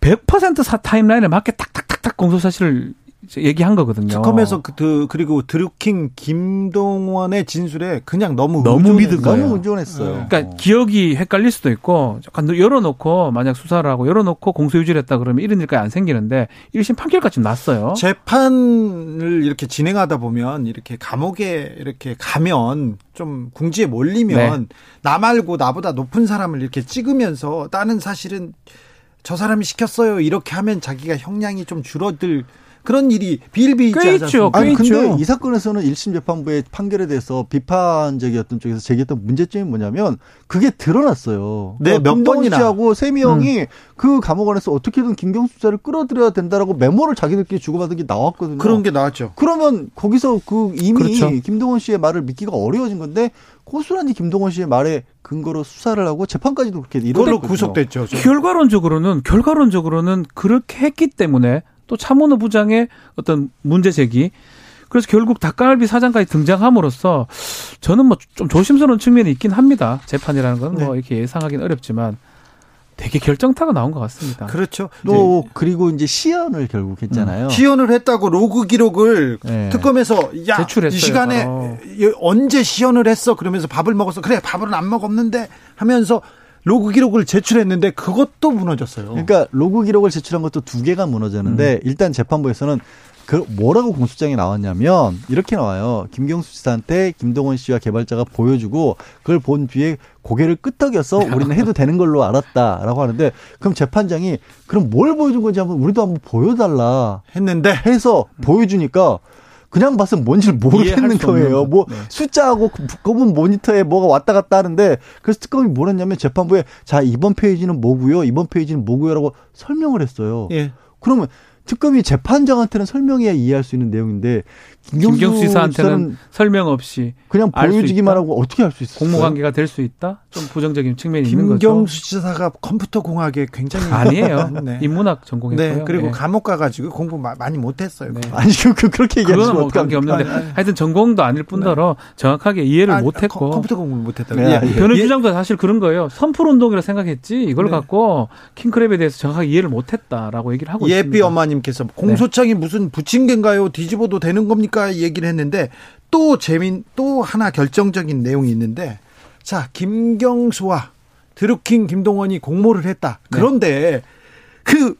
100% 사, 타임라인에 맞게 탁탁탁탁 공소 사실을 얘기한 거거든요. 특검에서 그, 그 그리고 드루킹 김동원의 진술에 그냥 너무 너무 믿은 거예요. 너무 운전했어요. 그러니까 어. 기억이 헷갈릴 수도 있고 약간 열어놓고 만약 수사를 하고 열어놓고 공소유지를 했다 그러면 이런 일까지 안 생기는데 1심 판결까지 났어요. 재판을 이렇게 진행하다 보면 이렇게 감옥에 이렇게 가면 좀 궁지에 몰리면 네. 나 말고 나보다 높은 사람을 이렇게 찍으면서 나는 사실은 저 사람이 시켰어요. 이렇게 하면 자기가 형량이 좀 줄어들 그런 일이 비일비재하지 꽤 있죠. 꽤 아니 근데. 이 사건에서는 1심 재판부의 판결에 대해서 비판적이었던 쪽에서 제기했던 문제점이 뭐냐면 그게 드러났어요. 네, 그러니까 몇 번이나 하고 세미 형이 음. 그 감옥 안에서 어떻게든 김경수 수사를 끌어들여야 된다라고 메모를 자기들끼리 주고받은 게 나왔거든요. 그런 게 나왔죠. 그러면 거기서 그 이미 그렇죠. 김동원 씨의 말을 믿기가 어려워진 건데 고스란히 김동원 씨의 말에 근거로 수사를 하고 재판까지도 그렇게 이뤄로 구속됐죠. 결과론적으로는 결과론적으로는 그렇게 했기 때문에 또 차문호 부장의 어떤 문제 제기. 그래서 결국 닭갈비 사장까지 등장함으로써 저는 뭐 좀 조심스러운 측면이 있긴 합니다. 재판이라는 건뭐 네. 이렇게 예상하기는 어렵지만 되게 결정타가 나온 것 같습니다. 그렇죠. 또 네. 그리고 이제 시연을 결국 했잖아요. 음. 시연을 했다고 로그 기록을 네. 특검에서 야, 제출했어요, 이 시간에 바로. 언제 시연을 했어? 그러면서 밥을 먹었어. 그래, 밥을 안 먹었는데 하면서 로그 기록을 제출했는데 그것도 무너졌어요. 그러니까 로그 기록을 제출한 것도 두 개가 무너졌는데 음. 일단 재판부에서는 그 뭐라고 공소장에 나왔냐면 이렇게 나와요. 김경수 지사한테 김동원 씨와 개발자가 보여주고 그걸 본 뒤에 고개를 끄덕여서 우리는 해도 되는 걸로 알았다라고 하는데 그럼 재판장이 그럼 뭘 보여준 건지 한번 우리도 한번 보여달라 했는데 해서 보여주니까 그냥 봤으면 뭔지 를 모르겠는 거예요. 뭐 네. 숫자하고 검은 모니터에 뭐가 왔다 갔다 하는데 그래서 특검이 뭘 했냐면 재판부에 자 이번 페이지는 뭐고요, 이번 페이지는 뭐고요라고 설명을 했어요. 예. 그러면 특검이 재판장한테는 설명해야 이해할 수 있는 내용인데 김경수, 김경수 지사한테는 설명 없이 그냥 보여주기만 하고 어떻게 할 수 있어요? 공모 관계가 될 수 있다? 좀 부정적인 측면이 있는 거죠. 김경수 지사가 컴퓨터 공학에 굉장히 아니에요. 네. 인문학 전공했고요. 네, 그리고 네. 감옥 가가지고 공부 많이 못했어요. 네. 아니 그 그렇게 얘기하시면 뭐 관계 없는데 아니, 아니. 하여튼 전공도 아닐 뿐더러 네. 정확하게 이해를 아니, 못했고 컴퓨터 공부 못했다. 네, 예. 변호 주장도 사실 그런 거예요. 선풀 운동이라 생각했지 이걸 네. 갖고 킹크랩에 대해서 정확하게 이해를 못했다라고 얘기를 하고 예삐 있습니다. 엄마님께서 공소장이 무슨 부침개인가요? 뒤집어도 되는 겁니까? 얘기를 했는데. 또 재민 또 하나 결정적인 내용이 있는데 자 김경수와 드루킹 김동원이 공모를 했다. 네. 그런데 그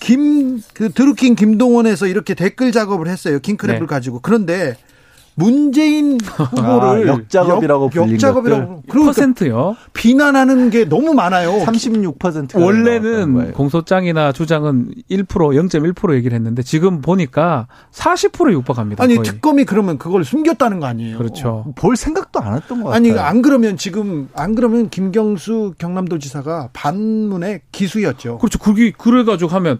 김, 그 드루킹 김동원에서 이렇게 댓글 작업을 했어요. 킹크랩을 네. 가지고. 그런데 문재인 후보를 아, 역작업이라고 불린 역작업이라고 그리고 퍼센트요. 비난하는 게 너무 많아요. 36% 원래는 공소장이나 주장은 1% 0.1% 얘기를 했는데 지금 보니까 40%에 육박합니다. 아니 거의. 특검이 그러면 그걸 숨겼다는 거 아니에요? 그렇죠. 볼 생각도 안 했던 것 아니, 같아요. 아니 안 그러면 지금 안 그러면 김경수 경남도지사가 반문의 기수였죠. 그렇죠. 그게 그래가지고 하면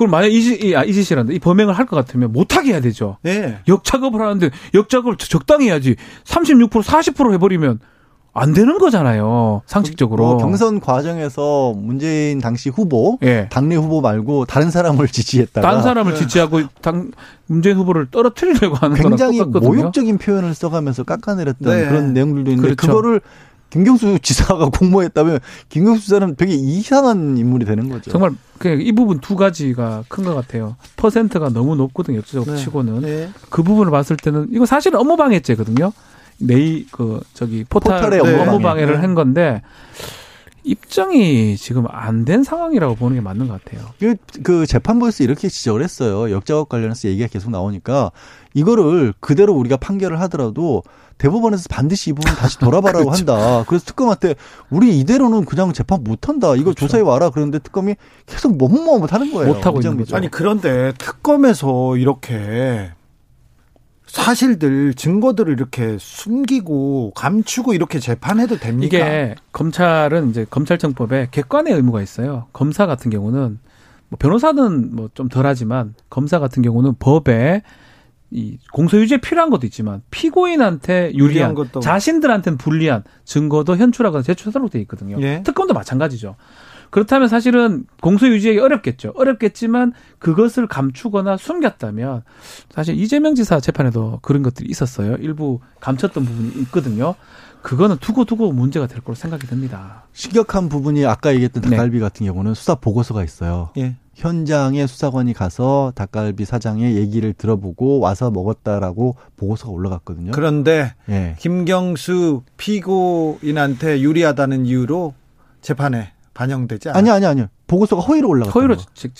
그럼 만약 이지, 아, 이지시란다. 이 범행을 할 것 같으면 못하게 해야 되죠. 네. 역작업을 하는데 역작업을 적당히 해야지. 36% 40% 해버리면 안 되는 거잖아요. 상식적으로. 뭐 경선 과정에서 문재인 당시 후보, 예. 당내 후보 말고 다른 사람을 지지했다가 다른 사람을 네. 지지하고 당 문재인 후보를 떨어뜨리려고 하는 굉장히 모욕적인 표현을 써가면서 깎아내렸던 네. 그런 내용들도 있는데 그렇죠. 그거를 김경수 지사가 공모했다면 김경수 지사는 되게 이상한 인물이 되는 거죠. 정말 이 부분 두 가지가 큰 것 같아요. 퍼센트가 너무 높거든요. 역사적 네. 치고는 네. 그 부분을 봤을 때는 이거 사실은 업무 방해죄거든요. 네이 그 저기 포탈 업무, 네. 업무 방해를 네. 한 건데 입증이 지금 안 된 상황이라고 보는 게 맞는 것 같아요. 그, 그 재판부에서 이렇게 지적을 했어요. 역작업 관련해서 얘기가 계속 나오니까 이거를 그대로 우리가 판결을 하더라도 대법원에서 반드시 이 부분 다시 돌아봐라고 그렇죠. 한다. 그래서 특검한테 우리 이대로는 그냥 재판 못 한다. 이거 그렇죠. 조사해 와라. 그런데 특검이 계속 머뭇머뭇 하는 거예요. 못 하고 있는 거죠. 아니 그런데 특검에서 이렇게 사실들 증거들을 이렇게 숨기고 감추고 이렇게 재판해도 됩니까? 이게 검찰은 이제 검찰청법에 객관의 의무가 있어요. 검사 같은 경우는 뭐 변호사는 뭐 좀 덜하지만 검사 같은 경우는 법에 이 공소유지에 필요한 것도 있지만 피고인한테 유리한, 유리한 자신들한테는 불리한 증거도 현출하거나 제출하도록 돼 있거든요. 예. 특검도 마찬가지죠. 그렇다면 사실은 공소유지하기 어렵겠죠. 어렵겠지만 그것을 감추거나 숨겼다면 사실 이재명 지사 재판에도 그런 것들이 있었어요. 일부 감췄던 부분이 있거든요. 그거는 두고 두고 문제가 될 거로 생각이 듭니다. 심각한 부분이 아까 얘기했던 네. 닭갈비 네. 같은 경우는 수사 보고서가 있어요. 예. 현장에 수사관이 가서 닭갈비 사장의 얘기를 들어보고 와서 먹었다라고 보고서가 올라갔거든요. 그런데 예. 김경수 피고인한테 유리하다는 이유로 재판에 반영되지 않아요. 아니 아니 아니요. 보고서가 허위로 올라갔어요. 허위로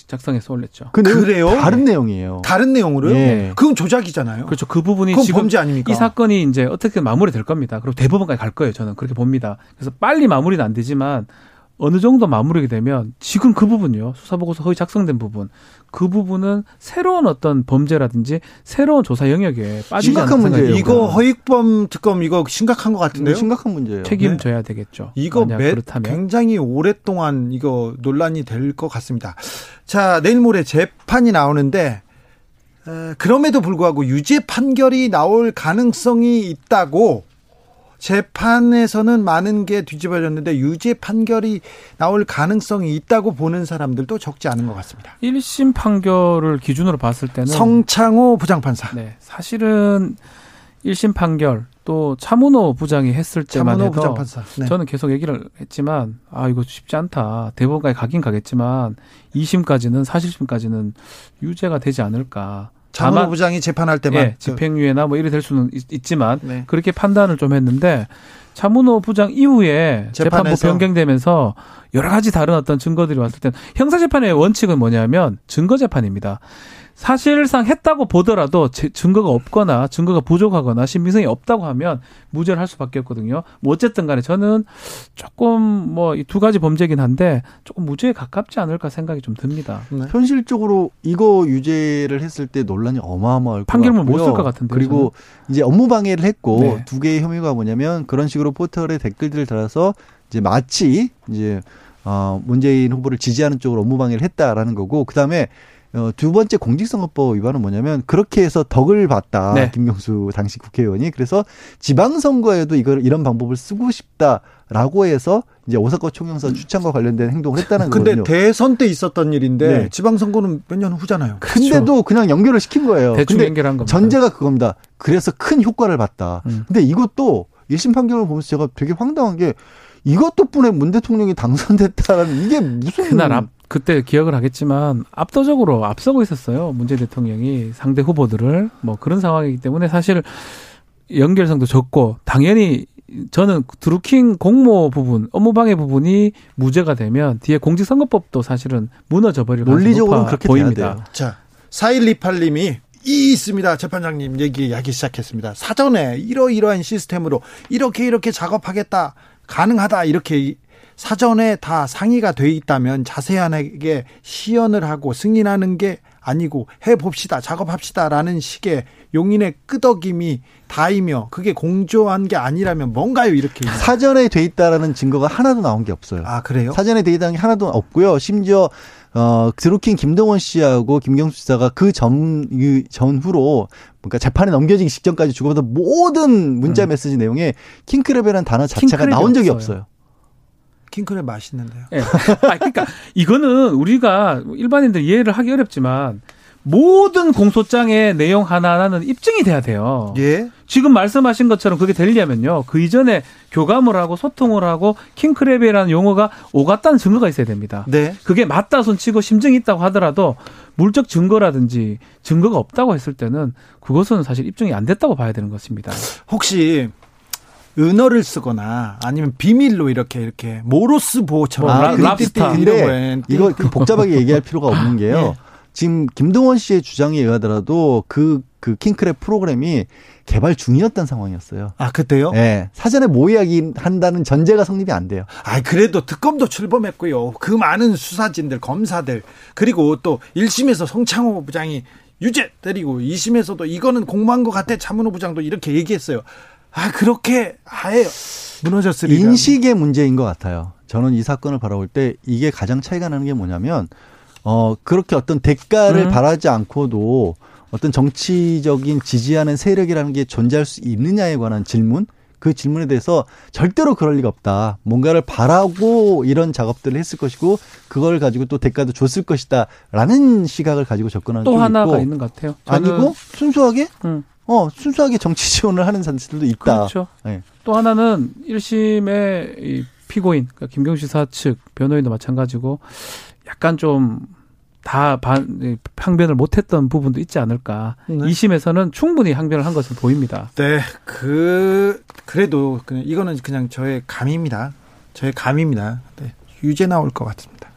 작성해서 올렸죠. 그 그래요? 다른 내용이에요. 다른 내용으로요? 예. 그건 조작이잖아요. 그렇죠. 그 부분이 그건 지금 범죄 아닙니까? 이 사건이 이제 어떻게 마무리될 겁니다. 그리고 대법원까지 갈 거예요. 저는 그렇게 봅니다. 그래서 빨리 마무리는 안 되지만 어느 정도 마무리가 되면 지금 그 부분요 수사보고서 허위 작성된 부분 그 부분은 새로운 어떤 범죄라든지 새로운 조사 영역에 빠지지 심각한 문제예요. 이거 허위범 특검 이거 심각한 것 같은데요. 심각한 문제예요. 책임져야 네. 되겠죠. 이거 매, 굉장히 오랫동안 이거 논란이 될 것 같습니다. 자 내일 모레 재판이 나오는데 에, 그럼에도 불구하고 유죄 판결이 나올 가능성이 있다고 재판에서는 많은 게 뒤집어졌는데 유죄 판결이 나올 가능성이 있다고 보는 사람들도 적지 않은 것 같습니다. 1심 판결을 기준으로 봤을 때는 성창호 부장판사. 네. 사실은 1심 판결 또 차문호 부장이 했을 때만 해도 부장판사. 네. 저는 계속 얘기를 했지만 아 이거 쉽지 않다. 대법원까지 가긴 가겠지만 2심까지는 사실심까지는 유죄가 되지 않을까. 장문호 부장이 재판할 때만 예, 집행유예나 뭐 이래 될 수는 있, 지만 네. 그렇게 판단을 좀 했는데 차문호 부장 이후에 재판부 변경되면서 여러 가지 다른 어떤 증거들이 왔을 때 형사 재판의 원칙은 뭐냐면 증거 재판입니다. 사실상 했다고 보더라도 증거가 없거나 증거가 부족하거나 신빙성이 없다고 하면 무죄를 할 수밖에 없거든요. 뭐 어쨌든 간에 저는 조금 뭐 이 두 가지 범죄긴 한데 조금 무죄에 가깝지 않을까 생각이 좀 듭니다. 네. 현실적으로 이거 유죄를 했을 때 논란이 어마어마할 판결문 못쓸 것 같은데 그리고 저는. 이제 업무 방해를 했고 네. 두 개의 혐의가 뭐냐면 그런 식으로 포털에 댓글들을 달아서 이제 마치 이제 어 문재인 후보를 지지하는 쪽으로 업무 방해를 했다라는 거고 그다음에 어, 두 번째 공직선거법 위반은 뭐냐면 그렇게 해서 덕을 봤다. 네. 김경수 당시 국회의원이 그래서 지방선거에도 이걸 이런 방법을 쓰고 싶다라고 해서 이제 오사카 총영사 추천과 관련된 행동을 했다는 근데 거거든요. 근데 대선 때 있었던 일인데 네. 지방선거는 몇 년 후잖아요. 근데도 그렇죠. 그냥 연결을 시킨 거예요. 대충 연결한 겁니다. 전제가 그겁니다. 그래서 큰 효과를 봤다. 음. 근데 이것도 1심 판결을 보면서 제가 되게 황당한 게 이것 덕분에 문 대통령이 당선됐다라는 이게 무슨 그날 앞 그때 기억을 하겠지만 압도적으로 앞서고 있었어요. 문재 대통령이 상대 후보들을 뭐 그런 상황이기 때문에 사실 연결성도 적고 당연히 저는 드루킹 공모 부분, 업무방해 부분이 무죄가 되면 뒤에 공직선거법도 사실은 무너져 버릴 논리적으로는 그렇게 보입니다. 자, 4128님이 이 있습니다. 재판장님 얘기하기 시작했습니다. 사전에 이러이러한 시스템으로 이렇게 이렇게 작업하겠다. 가능하다. 이렇게 사전에 다 상의가 돼 있다면 자세하게 시연을 하고 승인하는 게 아니고 해봅시다, 작업합시다라는 식의 용인의 끄덕임이 다이며 그게 공조한 게 아니라면 뭔가요 이렇게 사전에 돼 있다라는 증거가 하나도 나온 게 없어요. 아 그래요? 사전에 돼 있다는 게 하나도 없고요. 심지어 어, 드루킹 김동원 씨하고 김경수 지사가 그 전, 전후로, 그러니까 재판에 넘겨지기 직전까지 주고받은 모든 문자 음. 메시지 내용에 킹크랩이라는 단어 자체가 나온 적이 없어요. 없어요. 킹크랩 맛있는데요. 예. 아, 그러니까 이거는 우리가 일반인들 이해를 하기 어렵지만 모든 공소장의 내용 하나하나는 입증이 돼야 돼요. 예. 지금 말씀하신 것처럼 그게 되려면요. 그 이전에 교감을 하고 소통을 하고 킹크랩이라는 용어가 오갔다는 증거가 있어야 됩니다. 네. 그게 맞다 손치고 심증이 있다고 하더라도 물적 증거라든지 증거가 없다고 했을 때는 그것은 사실 입증이 안 됐다고 봐야 되는 것입니다. 혹시 은어를 쓰거나 아니면 비밀로 이렇게 이렇게 모로스 보호처럼 뭐, 랍스타 근데 이거 그 복잡하게 얘기할 필요가 없는 게요. 네. 지금 김동원 씨의 주장에 의하더라도 그, 그 킹크랩 프로그램이 개발 중이었던 상황이었어요. 아, 그때요? 네. 사전에 모의하기 한다는 전제가 성립이 안 돼요. 아, 그래도 특검도 출범했고요. 그 많은 수사진들, 검사들, 그리고 또 1심에서 성창호 부장이 유죄 때리고 2심에서도 이거는 공모한 것 같아. 차문호 부장도 이렇게 얘기했어요. 아, 그렇게 아예 무너졌으리까. 인식의 문제인 것 같아요. 저는 이 사건을 바라볼 때 이게 가장 차이가 나는 게 뭐냐면 어, 그렇게 어떤 대가를 음. 바라지 않고도 어떤 정치적인 지지하는 세력이라는 게 존재할 수 있느냐에 관한 질문, 그 질문에 대해서 절대로 그럴 리가 없다. 뭔가를 바라고 이런 작업들을 했을 것이고 그걸 가지고 또 대가도 줬을 것이다라는 시각을 가지고 접근하는 또 하나가 있고. 있는 것 같아요. 아니고 순수하게 음. 어 순수하게 정치 지원을 하는 사람들도 있다. 그렇죠. 네. 또 하나는 1심의 이 피고인 그러니까 김경식 사측 변호인도 마찬가지고 약간 좀 다 반, 항변을 못했던 부분도 있지 않을까. 네. 2심에서는 충분히 항변을 한 것으로 보입니다. 네, 그, 그래도 그냥 이거는 그냥 저의 감입니다. 저의 감입니다. 네, 유죄 나올 것 같습니다.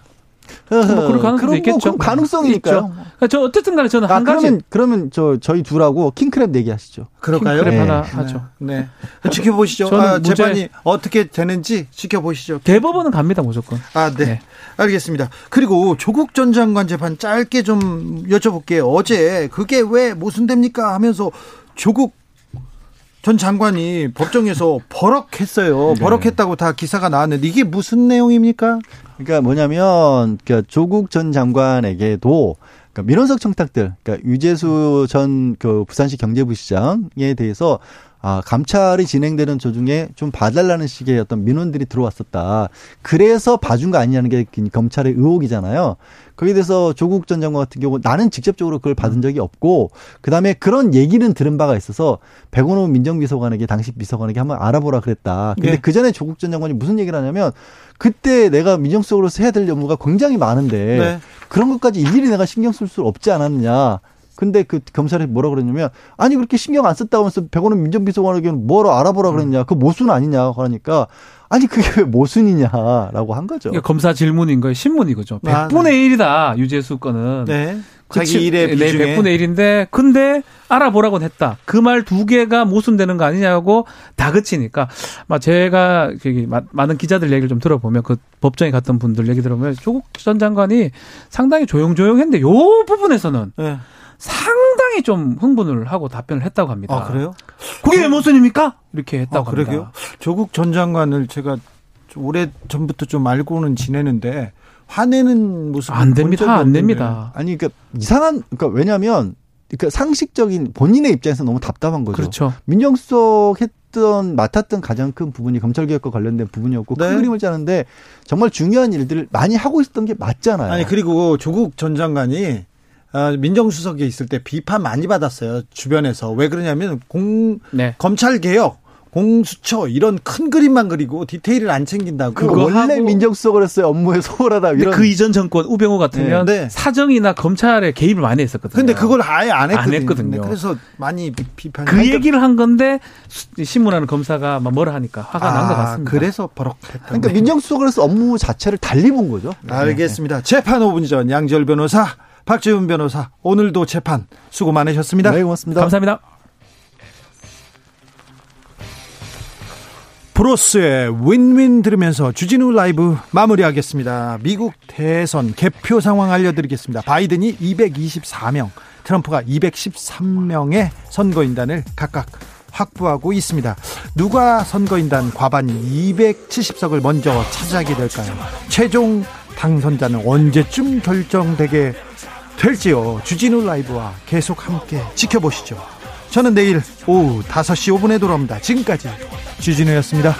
뭐 그럴 가능성도 있겠죠. 뭐 가능성이니까요. 그러니까 저 어쨌든 간에 저는 아, 한 그러면 그러면 저 저희 둘하고 킹크랩 내기하시죠. 그럴까요? 킹크랩 네. 하나 네. 하죠. 네. 지켜보시죠. 아, 재판이 어떻게 되는지 지켜보시죠. 대법원은 갑니다 무조건. 아, 네. 네. 알겠습니다. 그리고 조국 전 장관 재판 짧게 좀 여쭤볼게요. 어제 그게 왜 모순됩니까 하면서 조국 전 장관이 법정에서 버럭했어요. 네. 버럭했다고 다 기사가 나왔는데 이게 무슨 내용입니까? 그러니까 뭐냐면 그러니까 조국 전 장관에게도 그러니까 민원석 청탁들, 그러니까 유재수 전 그 부산시 경제부시장에 대해서 아, 감찰이 진행되는 도중에 좀 봐달라는 식의 어떤 민원들이 들어왔었다. 그래서 봐준 거 아니냐는 게 검찰의 의혹이잖아요. 거기에 대해서 조국 전 장관 같은 경우 나는 직접적으로 그걸 받은 적이 없고 그다음에 그런 얘기는 들은 바가 있어서 백원호 민정비서관에게 당시 비서관에게 한번 알아보라 그랬다. 근데 네. 그 전에 조국 전 장관이 무슨 얘기를 하냐면 그때 내가 민정수석으로서 해야 될 업무가 굉장히 많은데 네. 그런 것까지 일일이 내가 신경 쓸 수 없지 않았느냐. 근데 그 검찰이 뭐라 그랬냐면 아니 그렇게 신경 안 썼다고 하면서 백원은 민정비서관에게는 뭐로 알아보라 그랬냐 그 모순 아니냐 그러니까 아니 그게 왜 모순이냐라고 한 거죠. 그러니까 검사 질문인 거예요. 신문이 거죠. 100분의 아, 네. 1이다 유재수 건은. 네. 자기 일의 네, 비중에. 네, 100분의 1인데 근데 알아보라고 했다. 그 말 두 개가 모순되는 거 아니냐고 다그치니까 막 제가 많은 기자들 얘기를 좀 들어보면 그 법정에 갔던 분들 얘기 들어보면 조국 전 장관이 상당히 조용조용했는데 요 부분에서는 네. 상당히 좀 흥분을 하고 답변을 했다고 합니다. 아, 그래요? 그게 왜 무슨입니까? 이렇게 했다고 아, 그러게요? 합니다. 조국 전 장관을 제가 오래 전부터 좀 알고는 지내는데 화내는 모습 안 됩니다. 안 됩니다. 아니 그러니까 이상한 그러니까 왜냐하면 그러니까 상식적인 본인의 입장에서 너무 답답한 거죠. 그렇죠. 민정수석 했던 맡았던 가장 큰 부분이 검찰개혁과 관련된 부분이었고 네. 큰 그림을 짜는데 정말 중요한 일들을 많이 하고 있었던 게 맞잖아요. 아니 그리고 조국 전 장관이 어, 민정수석에 있을 때 비판 많이 받았어요 주변에서 왜 그러냐면 공 네. 검찰 개혁 공수처 이런 큰 그림만 그리고 디테일을 안 챙긴다고. 그거 원래 민정수석을 했어요. 업무에 소홀하다. 이런. 그 이전 정권 우병우 같으면 네. 네. 사정이나 검찰에 개입을 많이 했었거든요. 근데 그걸 아예 안 했거든요. 안 했거든요. 그래서 많이 비판. 그 얘기를 한 건데 신문하는 검사가 막 뭐라 하니까 화가 아, 난것 같습니다. 그래서 버럭했다. 그러니까 민정수석을 해서 업무 자체를 달리 본 거죠. 네. 알겠습니다. 재판 5분 전 양절 변호사, 박지훈 변호사 오늘도 재판 수고 많으셨습니다. 네, 고맙습니다. 감사합니다. 브로스의 윈윈 들으면서 주진우 라이브 마무리하겠습니다. 미국 대선 개표 상황 알려드리겠습니다. 바이든이 224명, 트럼프가 213명의 선거인단을 각각 확보하고 있습니다. 누가 선거인단 과반 270석을 먼저 차지하게 될까요? 최종 당선자는 언제쯤 결정되게 될지요. 주진우 라이브와 계속 함께 지켜보시죠. 저는 내일 오후 5시 5분에 돌아옵니다. 지금까지 주진우였습니다.